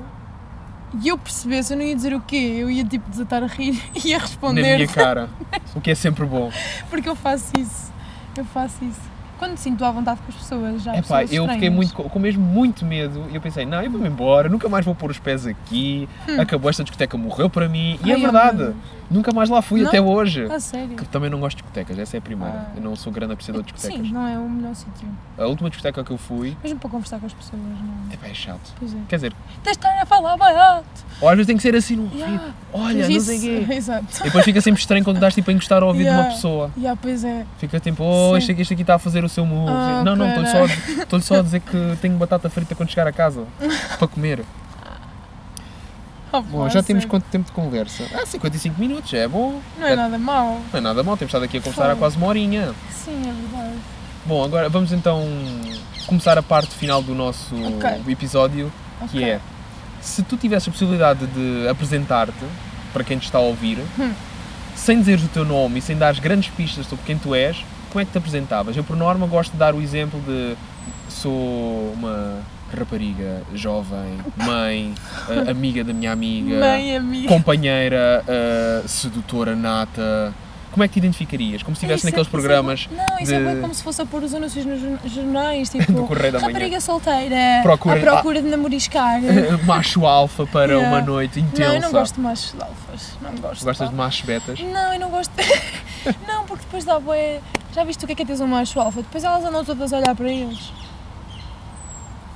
e eu percebesse, eu não ia dizer o quê? Eu ia tipo desatar a rir [laughs] e ia Na responder. minha cara, [laughs] o que é sempre bom. Porque eu faço isso. Eu faço isso. Quando sinto à vontade com as pessoas, já É pá, pessoas eu fiquei estranhas. muito, com mesmo muito medo e eu pensei, não, eu vou-me embora, nunca mais vou pôr os pés aqui, acabou esta discoteca, morreu para mim. E é Hum. Ai, oh, verdade, Deus. nunca mais lá fui Não? até hoje. A sério? Que também não gosto de discotecas, essa é a primeira. Ah. Eu não sou grande apreciador de discotecas. Sim, não é o melhor sítio. A última discoteca que eu fui, Mesmo para conversar com as pessoas, não. é pá, é chato. Pois é. Quer dizer, Tens de estar a falar barato. ou às vezes tem que ser assim num ouvido. Yeah. Olha, não sei o quê. [laughs] Exato. E depois fica sempre estranho quando dás tipo a encostar ao ouvido de Yeah. uma pessoa. Yeah, pois é. Fica tipo, oh, Sim. aqui, este aqui está a fazer o Ah, não, não, estou-lhe só, estou-lhe só a dizer que tenho batata frita quando chegar a casa para comer. Oh, Bom, já temos sério. quanto tempo de conversa? Ah, 55 minutos, é bom. Não é nada mau. Não é nada mal, temos estado aqui a conversar há Fogo. quase uma horinha. Sim, é verdade. Bom, agora vamos então começar a parte final do nosso Ok. episódio, que Ok. é se tu tivesses a possibilidade de apresentar-te para quem te está a ouvir, Hum. sem dizeres o teu nome e sem dares grandes pistas sobre quem tu és, como é que te apresentavas? Eu, por norma, gosto de dar o exemplo de sou uma rapariga jovem, mãe, eh, amiga da minha amiga, Mãe, amiga. companheira, eh, sedutora nata. Como é que te identificarias? Como se estivesse é- naqueles é programas bué- não, isso é de- bué como se fosse a pôr os anúncios nos jorn- jornais, [laughs] tipo... do Correio da Manhã. Rapariga solteira, Procura- à procura de namoriscar. [laughs] macho alfa para Yeah. uma noite intensa. Não, eu não gosto de machos alfas. Não gosto. Gostas de machos betas? Não, eu não gosto. [laughs] não, porque depois dá bué. Já viste o que é que é teres um macho alfa? Depois elas andam todas a olhar para eles.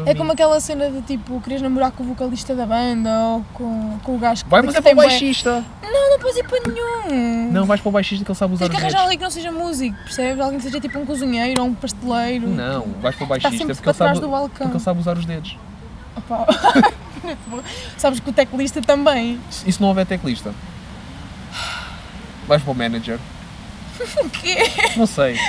É como aquela cena de tipo, queres namorar com o vocalista da banda ou com, com o gajo que Vai, mas que é para o baixista. Não, não podes ir para nenhum. Não, vais para o baixista que ele sabe usar Tens que arranjar alguém que não seja músico, percebes? Alguém que seja tipo um cozinheiro ou um pasteleiro. Não, vais para o Está baixista porque para ele, sabe, porque ele sabe usar os dedos. Opa. [laughs] Sabes que o teclista também. E se não houver teclista? Vais para o manager. [laughs] O quê? Não sei. [laughs]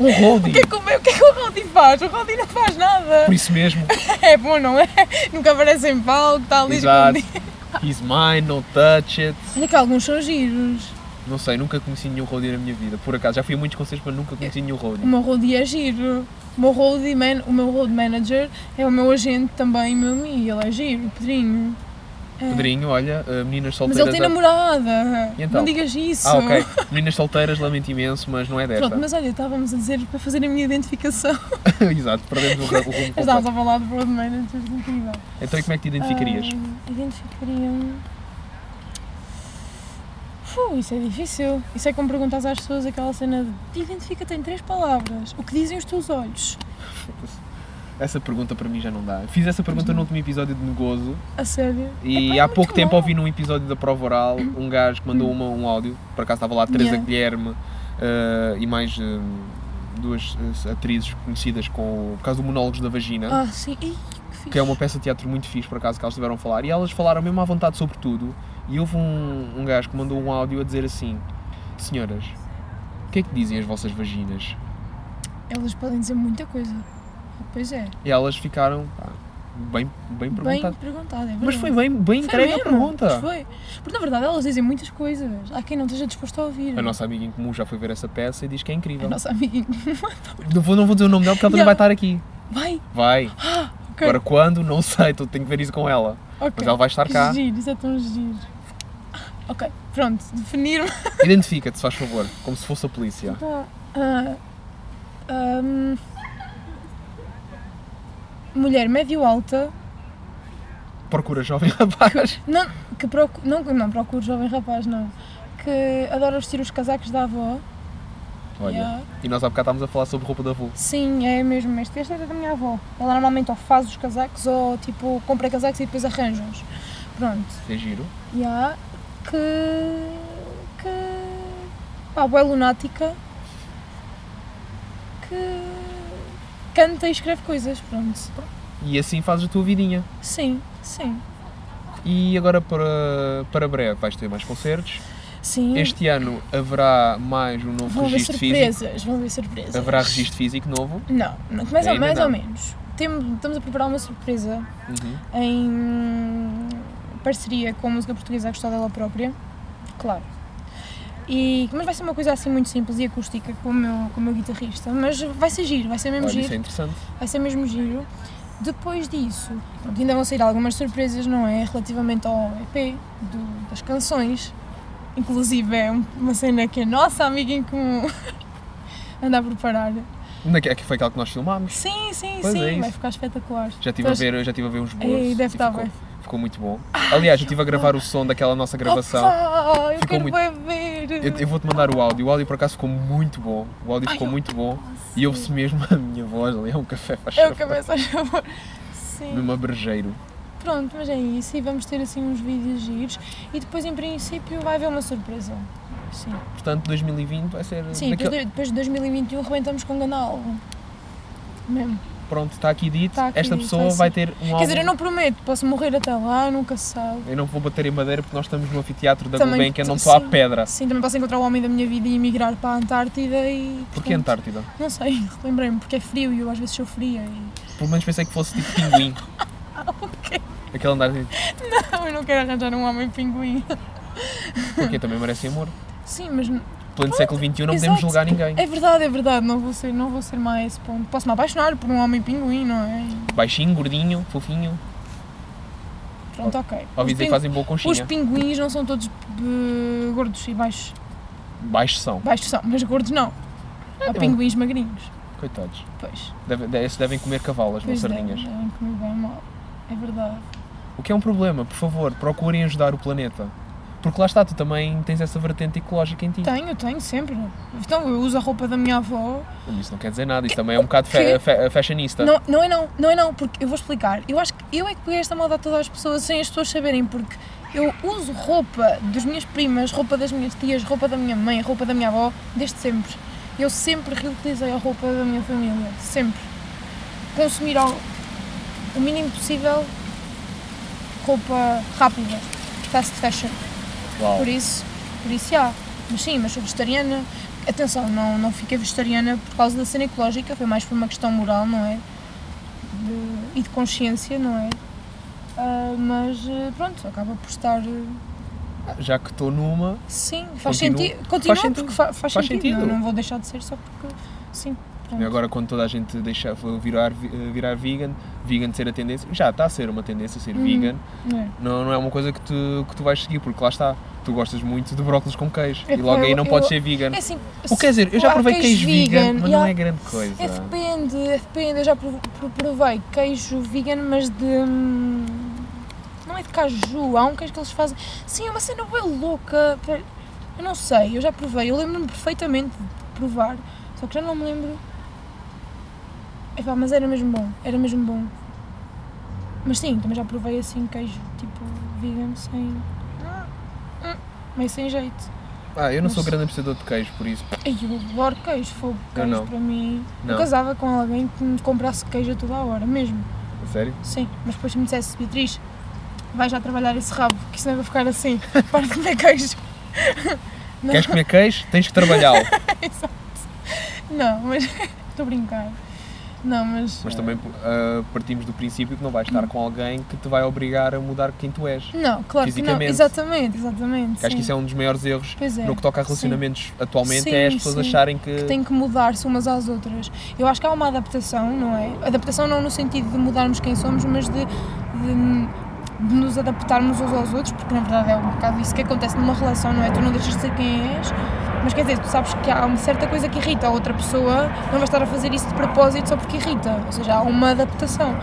Um O roadie. que é que o, o, que é que o Rodi faz? O Rodi não faz nada. Por isso mesmo. [laughs] É bom, não é? Nunca aparece em palco, está ali Exato. escondido. He's mine, don't touch it. Olha que alguns são giros. Não sei, nunca conheci nenhum roadie na minha vida. Por acaso, já fui a muitos concertos, mas nunca conheci nenhum O roadie. meu roadie é giro. O meu roadie, man, o meu road manager é o meu agente também, meu amigo. Ele é giro, o Pedrinho. É. Pedrinho, olha, uh, meninas Mas solteiras. ele tem namorada. Então? Não digas isso. Ah, ok. Meninas solteiras, lamento imenso, mas não é desta. Pronto, mas olha, estávamos a dizer para fazer a minha identificação. [laughs] Exato, perdemos o, o rumo [laughs] Mas estávamos a falar de road managers, incrível. Então, como é que te identificarias? Ah, identificaria-me. Isso é difícil. Isso é como perguntas às pessoas aquela cena de identifica-te em três palavras. O que dizem os teus olhos? [laughs] Essa pergunta para mim já não dá. Fiz essa pergunta no último episódio de Negozo A sério? e Epá, há é pouco tempo bom. ouvi num episódio da Prova Oral um gajo que mandou uma, um áudio. Por acaso estava lá a Teresa Yeah. Guilherme eh, e mais eh, duas eh, atrizes conhecidas com, por causa do Monólogos da Vagina. Ah, sim. Ih, que que é uma peça de teatro muito fixe, por acaso, que elas tiveram a falar, e elas falaram mesmo à vontade sobre tudo, e houve um, um gajo que mandou um áudio a dizer assim, senhoras, o que é que dizem as vossas vaginas? Elas podem dizer muita coisa. Pois é. E elas ficaram, pá, bem, bem Bem perguntadas. perguntado, é verdade. Mas foi bem, bem Foi entregue a mesmo, pergunta. mas Foi. Porque na verdade elas dizem muitas coisas. Há quem não esteja disposto a ouvir. A nossa amiga em comum já foi ver essa peça e diz que é incrível. A nossa amiguinha. [laughs] Não, vou, não vou dizer o nome dela porque ela também Yeah. vai estar aqui. Vai! Vai. Ok. Agora quando? Não sei, então tenho que ver isso com ela. ok. Mas ela vai estar cá. giro, isso é tão giro. Ok, pronto, definir-me. Identifica-te, se faz favor, como se fosse a polícia. Tá. Ah, ahm, mulher médio alta, Procura jovem [laughs] rapaz. não, que procu não, não procuro jovem rapaz, não. Que adora vestir os casacos da avó. Olha, Yeah. e nós há bocado estávamos a falar sobre roupa da avó. Sim, é mesmo. Este, este é da minha avó. Ela normalmente ou faz os casacos ou tipo compra casacos e depois arranja-os. Pronto. É giro. Há que. que. pá, boa lunática. Que. Canta e escreve coisas. Pronto. E assim fazes a tua vidinha. Sim, sim. E agora para, para breve vais ter mais concertos. Sim. Este ano haverá mais um novo vão haver registro físico. surpresas, vão haver surpresas. Haverá registro físico novo. Não, não mais, ou, mais não. ou menos. Temos, estamos a preparar uma surpresa Uhum. em parceria com a música portuguesa a gostar dela própria, claro. E, mas vai ser uma coisa assim muito simples e acústica com o meu, com o meu guitarrista, mas vai ser giro, vai ser mesmo Olha, giro, isso é interessante. vai ser mesmo giro. Depois disso, ainda vão sair algumas surpresas, não é? Relativamente ao EP, do- das canções. Inclusive é um- uma cena que a nossa amiga em comum [laughs] anda a preparar. É que- é que foi aquela que nós filmámos? Sim, sim, Pois sim, é vai ficar espetacular. Já estive a Estás- ver, já estive a ver uns bolsos. deve estar ficou, bem. ficou muito bom. Aliás, eu estive a gravar o som daquela nossa gravação. Opa, eu Ficou quero muito- bem ver. Eu, eu vou-te mandar o áudio. O áudio por acaso ficou muito bom. O áudio Ai, ficou muito bom. E ouve-se mesmo a minha voz ali. É um café faz É o favor. cabeça a favor. Sim. Mesmo a brejeiro. Pronto, mas é isso. E vamos ter assim uns vídeos giros. E depois, em princípio, vai haver uma surpresa. Sim. Portanto, 2020 vai ser. Sim, daquele- depois, de, depois de 2021 rebentamos com um grande álbum. Mesmo. Pronto, está aqui dito. Tá aqui Esta dito, pessoa vai vai ser. ter um álbum. Quer dizer, eu não prometo, posso morrer até lá, nunca se sabe. Eu não vou bater em madeira porque nós estamos no anfiteatro da Também- Gulbenkian, não estou à pedra. Sim, também posso encontrar o homem da minha vida e emigrar para a Antártida e. Porquê Antártida? Não sei, [laughs] lembrei-me, porque é frio e eu às vezes sou fria e. Pelo menos pensei que fosse tipo pinguim. [laughs] Aquele andar assim. Não, eu não quero arranjar um homem pinguim. Porque também merece amor. Sim, mas Pleno século XXI não podemos Exato. julgar ninguém. É verdade, é verdade, não vou ser, não vou ser má a esse ponto. Posso me apaixonar por um homem pinguim, não é? Baixinho, gordinho, fofinho. pronto, ok. Ouvi Os, dizer que fazem boa os conchinha. pinguins não são todos eh, gordos e baixos. Baixos são. Baixos são, mas gordos não. Há É bom. pinguins magrinhos. Coitados. Pois. Deve, de- esses devem comer cavalas, não Pois devem, sardinhas. devem comer bem mal. É verdade. O que é um problema, por favor, procurem ajudar o planeta. Porque lá está, tu também tens essa vertente ecológica em ti. Tenho, tenho, sempre. Então, eu uso a roupa da minha avó. Isso não quer dizer nada, isso também é um bocado Que- fa fa fashionista. Não, não é não, não é não, porque eu vou explicar. Eu acho que eu é que peguei esta moda a todas as pessoas sem as pessoas saberem, porque eu uso roupa das minhas primas, roupa das minhas tias, roupa da minha mãe, roupa da minha avó, desde sempre. Eu sempre reutilizei a roupa da minha família, sempre. Consumir ao, o mínimo possível roupa rápida, fast fashion. Uau. Por isso, por isso há. Mas sim, mas sou vegetariana. Atenção, não, não fiquei vegetariana por causa da cena ecológica, foi mais por uma questão moral, não é? De- e de consciência, não é? Ah, mas eh, pronto, acaba por estar. eh, Já que estou numa, Sim, faz Continua- sentido. Continua faz sentido. porque fa- faz, Faz sentido. sentido. Não, não vou deixar de ser só porque. Sim. Pronto. e agora quando toda a gente deixar virar, vi- virar vegan, vegan ser a tendência, já está a ser uma tendência ser Uhum. vegan, Não é? não, não é uma coisa que tu, que tu vais seguir, porque lá está, tu gostas muito de brócolis com queijo, É e logo que aí eu- não eu- podes ser vegan. É assim. O quer dizer, eu já provei queijo, vegan, mas e não é grande coisa. É, depende, é, depende. Eu já prov- pro- provei queijo vegan, mas de. hum, Não é de caju, há um queijo que eles fazem. Sim, é uma cena bem louca. Eu não sei, eu já provei, eu lembro-me perfeitamente de provar, só que já não me lembro. Epá, mas era mesmo bom, era mesmo bom. Mas sim, também já provei assim queijo tipo vegan sem. Meio sem jeito. Ah, eu não sou Mas- grande apreciador de queijo, por isso. Ai, eu adoro queijo, fogo. Queijo não. para mim. Não. Eu casava com alguém que me comprasse queijo a toda a hora, mesmo. A sério? Sim, mas depois me dissesse, Beatriz, vai já trabalhar esse rabo, que isso não vai ficar assim. [laughs] Para de comer queijo. Não, Queres comer queijo? Tens que trabalhá-lo. [laughs] não mas [laughs] estou a brincar. Não, mas. Mas também ah, partimos do princípio que não vais estar com alguém que te vai obrigar a mudar quem tu és. Não, claro que não. fisicamente. Exatamente, exatamente. Que acho que isso é um dos maiores erros é. no que toca a sim. relacionamentos atualmente, Sim, é as pessoas sim. acharem que. que têm que mudar-se umas às outras. Eu acho que há uma adaptação, não é? Adaptação não no sentido de mudarmos quem somos, mas de, de, de nos adaptarmos uns aos outros, porque na verdade é um bocado isso que acontece numa relação, não é? Tu não deixas de ser quem és, mas quer dizer, tu sabes que há uma certa coisa que irrita a outra pessoa, não vais estar a fazer isso de propósito só porque irrita, ou seja, há uma adaptação.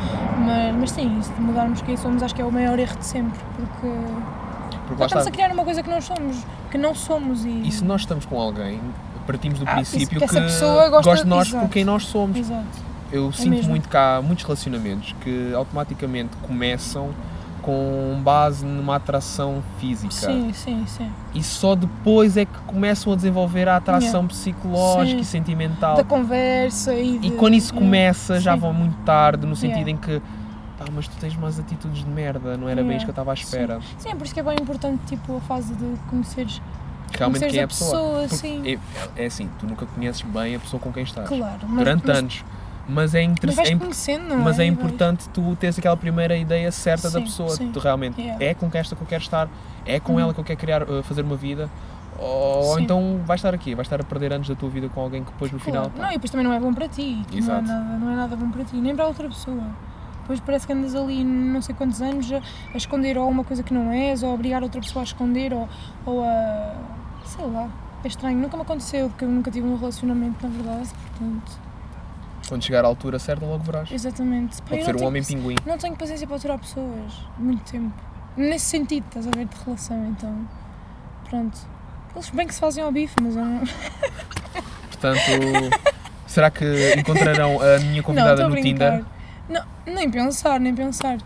Mas, mas sim, isso de mudarmos quem somos acho que é o maior erro de sempre, porque Porque estamos a criar uma coisa que não somos, que não somos e. E se nós estamos com alguém, partimos do Ah, princípio que que, pessoa gosta- de nós exato. por quem nós somos. Exato. Eu sinto mesmo. muito que há muitos relacionamentos que automaticamente começam com base numa atração física. Sim, sim, sim. E só depois é que começam a desenvolver a atração psicológica Sim. e sentimental. Da conversa e de... E quando isso Yeah. começa, já Sim. vão muito tarde, no sentido Yeah. em que pá, mas tu tens umas atitudes de merda, não era bem Yeah, isto que eu estava à espera. Sim, é por isso que é bem importante, tipo, a fase de conheceres, Realmente conheceres quem é a pessoa. pessoa, sim. é, é assim, tu nunca conheces bem a pessoa com quem estás. Claro. Mas, Durante mas, anos. Mas é interessante. é mas é vais- importante tu teres aquela primeira ideia certa da Sim, pessoa. sim. Tu realmente Yeah. é com esta que eu quero estar, é com Uhum. ela que eu quero criar, uh, fazer uma vida. Ou então vais estar aqui, vais estar a perder anos da tua vida com alguém que depois no final. Claro. pá, Não, e depois também não é bom para ti. Não é, Exato. nada, não é nada bom para ti, nem para a outra pessoa. Depois parece que andas ali não sei quantos anos a, a esconder ou uma coisa que não és, ou a obrigar outra pessoa a esconder, ou, ou a. sei lá. É estranho, nunca me aconteceu, porque eu nunca tive um relacionamento, na verdade, portanto. Quando chegar à altura certa, logo verás. Exatamente. Pode ser não um tenho homem pinguim. Não tenho paciência para aturar pessoas, muito tempo. Nesse sentido, estás a ver, de relação, então. Pronto. Eles bem que se fazem ao bife, mas eu não. Portanto, será que encontrarão a minha não, convidada a no. Tinder? Não, nem pensar, nem pensar.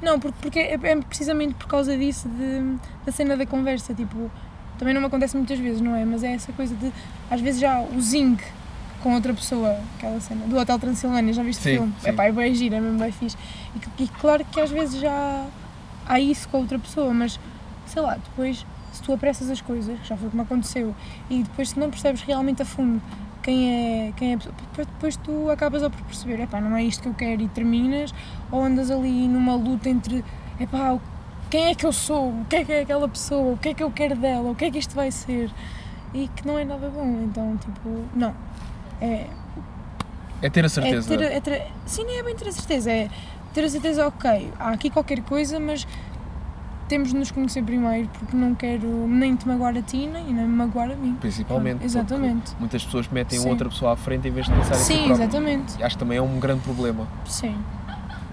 Não, porque, porque é, é precisamente por causa disso, de, da cena da conversa. Tipo, também não me acontece muitas vezes, não é? Mas é essa coisa de, às vezes já o zinc com outra pessoa, aquela cena do Hotel Transilvânia, já viste Sim, o filme? sim. É pá, é bem giro, é mesmo bem fixe. E, e claro que às vezes já há isso com a outra pessoa, mas sei lá, depois se tu apressas as coisas, já foi como aconteceu, e depois se não percebes realmente a fundo quem é, quem é a pessoa, depois tu acabas a por perceber, epá, não é isto que eu quero e terminas, ou andas ali numa luta entre, epá, o- quem é que eu sou, o que é que é aquela pessoa, o que é que eu quero dela, o que é que isto vai ser, e que não é nada bom, então tipo, não, é, É ter a é certeza. ter, é ter, sim, nem é bem ter a certeza, é ter a certeza, ok, há aqui qualquer coisa, mas temos de nos conhecer primeiro, porque não quero nem te magoar a ti, nem, nem me magoar a mim. Principalmente. Exatamente. Muitas pessoas metem Sim. outra pessoa à frente em vez de pensar em si Sim, exatamente. Acho que também é um grande problema. Sim.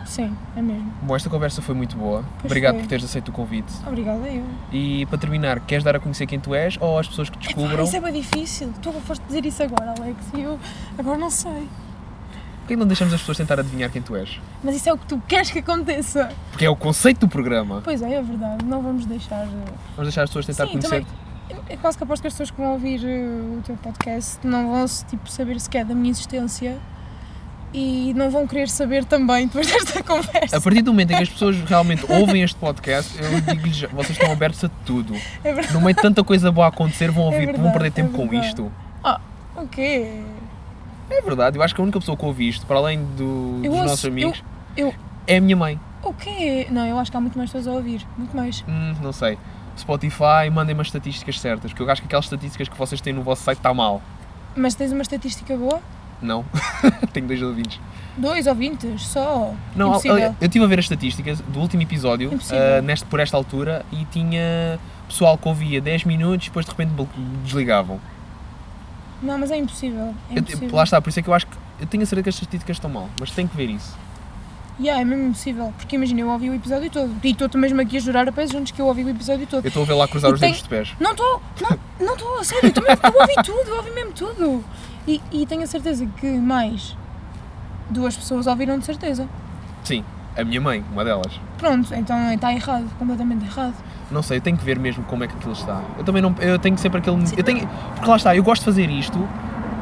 Sim, é mesmo. Bom, esta conversa foi muito boa. Pois Obrigado foi. por teres aceito o convite. Obrigada eu. E para terminar, queres dar a conhecer quem tu és ou as pessoas que Epá, descubram? isso é bem difícil. Tu foste dizer isso agora, Alex, e eu agora não sei. Porquê não deixamos as pessoas tentar adivinhar quem tu és? Mas isso é o que tu queres que aconteça. Porque é o conceito do programa. Pois é, é verdade. Não vamos deixar. eh, Vamos deixar as pessoas tentar Sim, conhecer. também. É quase que aposto que as pessoas que vão ouvir eh, o teu podcast não vão tipo, saber sequer da minha existência e não vão querer saber também depois [laughs] desta conversa. A partir do momento em que as pessoas realmente ouvem este podcast, eu digo-lhes, vocês estão abertos a tudo. É verdade. No meio de tanta coisa boa a acontecer, vão ouvir, vão verdade, perder é tempo com verdade. isto. O quê? É verdade, eu acho que a única pessoa que ouve isto, para além do- Eu dos ouço- nossos amigos, eu- é a minha mãe. O quê? Não, eu acho que há muito mais pessoas a ouvir. Muito mais. Hum, não sei. Spotify, mandem-me as estatísticas certas, porque eu acho que aquelas estatísticas que vocês têm no vosso site está mal. Mas tens uma estatística boa? Não. [laughs] Tenho dois ouvintes. Dois ouvintes só? Não, Impossível. eu estive a ver as estatísticas do último episódio, ah, neste, por esta altura, e tinha pessoal que ouvia 10 minutos e depois de repente desligavam. Não, mas é impossível. É Eu- impossível. lá está, por isso é que eu acho que. Eu tenho a certeza que as estatísticas estão mal, mas tenho que ver isso. Yeah, é mesmo impossível. Porque imagina, eu ouvi o episódio todo. E estou-te mesmo aqui a jurar a pés juntos que eu ouvi o episódio todo. Eu estou a ver lá cruzar E os tem- dedos de pés. Não estou, não, estou, a sério, tô mesmo- eu ouvi tudo, eu ouvi mesmo tudo. E, e tenho a certeza que mais duas pessoas ouviram de certeza. Sim, a minha mãe, uma delas. Pronto, então está errado, completamente errado. Não sei, eu tenho que ver mesmo como é que aquilo está. Eu também não. Eu tenho sempre aquele. Eu tenho, porque lá está, eu gosto de fazer isto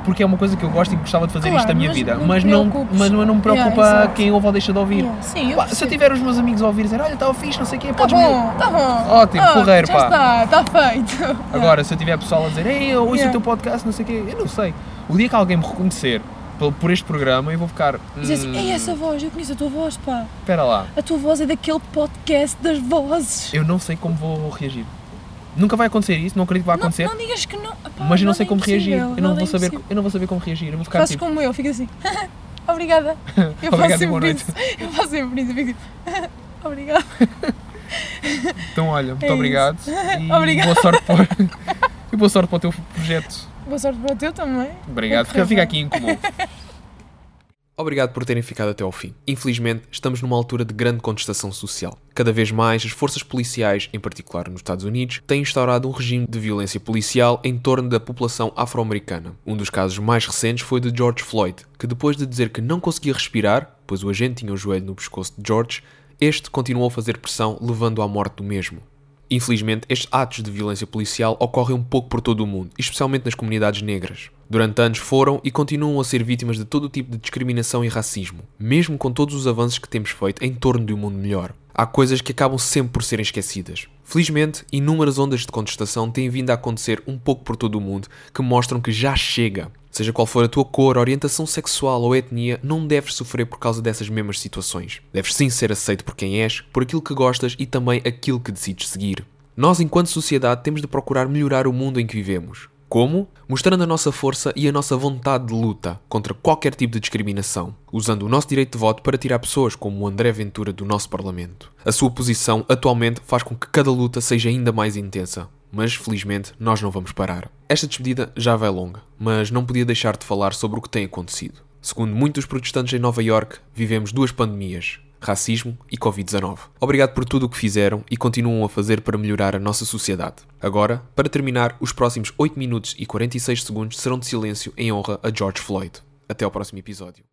porque é uma coisa que eu gosto e gostava de fazer Claro, isto da minha vida. não Mas não, mas não me preocupa Yeah, quem ouve ou deixa de ouvir. Yeah, Sim, eu Pá, se eu tiver os meus amigos a ouvir e dizer, olha, está fixe, não sei o quê, Tá podes bom, tá bom. Ótimo, Ah, porreiro, já pá. está, está feito. [laughs] Agora, se eu tiver pessoal a dizer, ei, eu ouço Yeah. o teu podcast, não sei o quê, eu não sei. O dia que alguém me reconhecer por, este programa, eu vou ficar. Dizer assim, "Hum, ei, essa voz, eu conheço a tua voz, pá. Espera lá, A tua voz é daquele podcast das vozes. eu não sei como vou reagir. Nunca vai acontecer isso, não acredito que vai Não, acontecer, não digas que não. Mas eu não sei é como reagir. Eu não, vou é saber, eu não vou saber como reagir. Eu vou ficar Fazes tipo. como eu, fico assim. [laughs] Obrigada. [laughs] Eu faço sempre isso. Eu faço sempre isso. Fico tipo. [laughs] Obrigada. Então, olha, muito É obrigado. E Obrigado. boa sorte para, e boa sorte para o teu projeto. Boa sorte para o teu também. Obrigado. Fica, fica aqui em comum. Obrigado por terem ficado até ao fim. Infelizmente, estamos numa altura de grande contestação social. Cada vez mais, as forças policiais, em particular nos Estados Unidos, têm instaurado um regime de violência policial em torno da população afro-americana. Um dos casos mais recentes foi de George Floyd, que depois de dizer que não conseguia respirar, pois o agente tinha o joelho no pescoço de George, este continuou a fazer pressão, levando à morte do mesmo. Infelizmente, estes atos de violência policial ocorrem um pouco por todo o mundo, especialmente nas comunidades negras. Durante anos foram e continuam a ser vítimas de todo tipo de discriminação e racismo, mesmo com todos os avanços que temos feito em torno de um mundo melhor. Há coisas que acabam sempre por serem esquecidas. Felizmente, inúmeras ondas de contestação têm vindo a acontecer um pouco por todo o mundo que mostram que já chega. Seja qual for a tua cor, orientação sexual ou etnia, não deves sofrer por causa dessas mesmas situações. Deves sim ser aceito por quem és, por aquilo que gostas e também aquilo que decides seguir. Nós, enquanto sociedade, temos de procurar melhorar o mundo em que vivemos. Como? Mostrando a nossa força e a nossa vontade de luta contra qualquer tipo de discriminação, usando o nosso direito de voto para tirar pessoas como o André Ventura do nosso Parlamento. A sua posição atualmente faz com que cada luta seja ainda mais intensa, mas felizmente nós não vamos parar. Esta despedida já vai longa, mas não podia deixar de falar sobre o que tem acontecido. Segundo muitos protestantes em Nova York, vivemos duas pandemias, racismo e Covid-19. Obrigado por tudo o que fizeram e continuam a fazer para melhorar a nossa sociedade. Agora, para terminar, os próximos 8 minutos e 46 segundos serão de silêncio em honra a George Floyd. Até ao próximo episódio.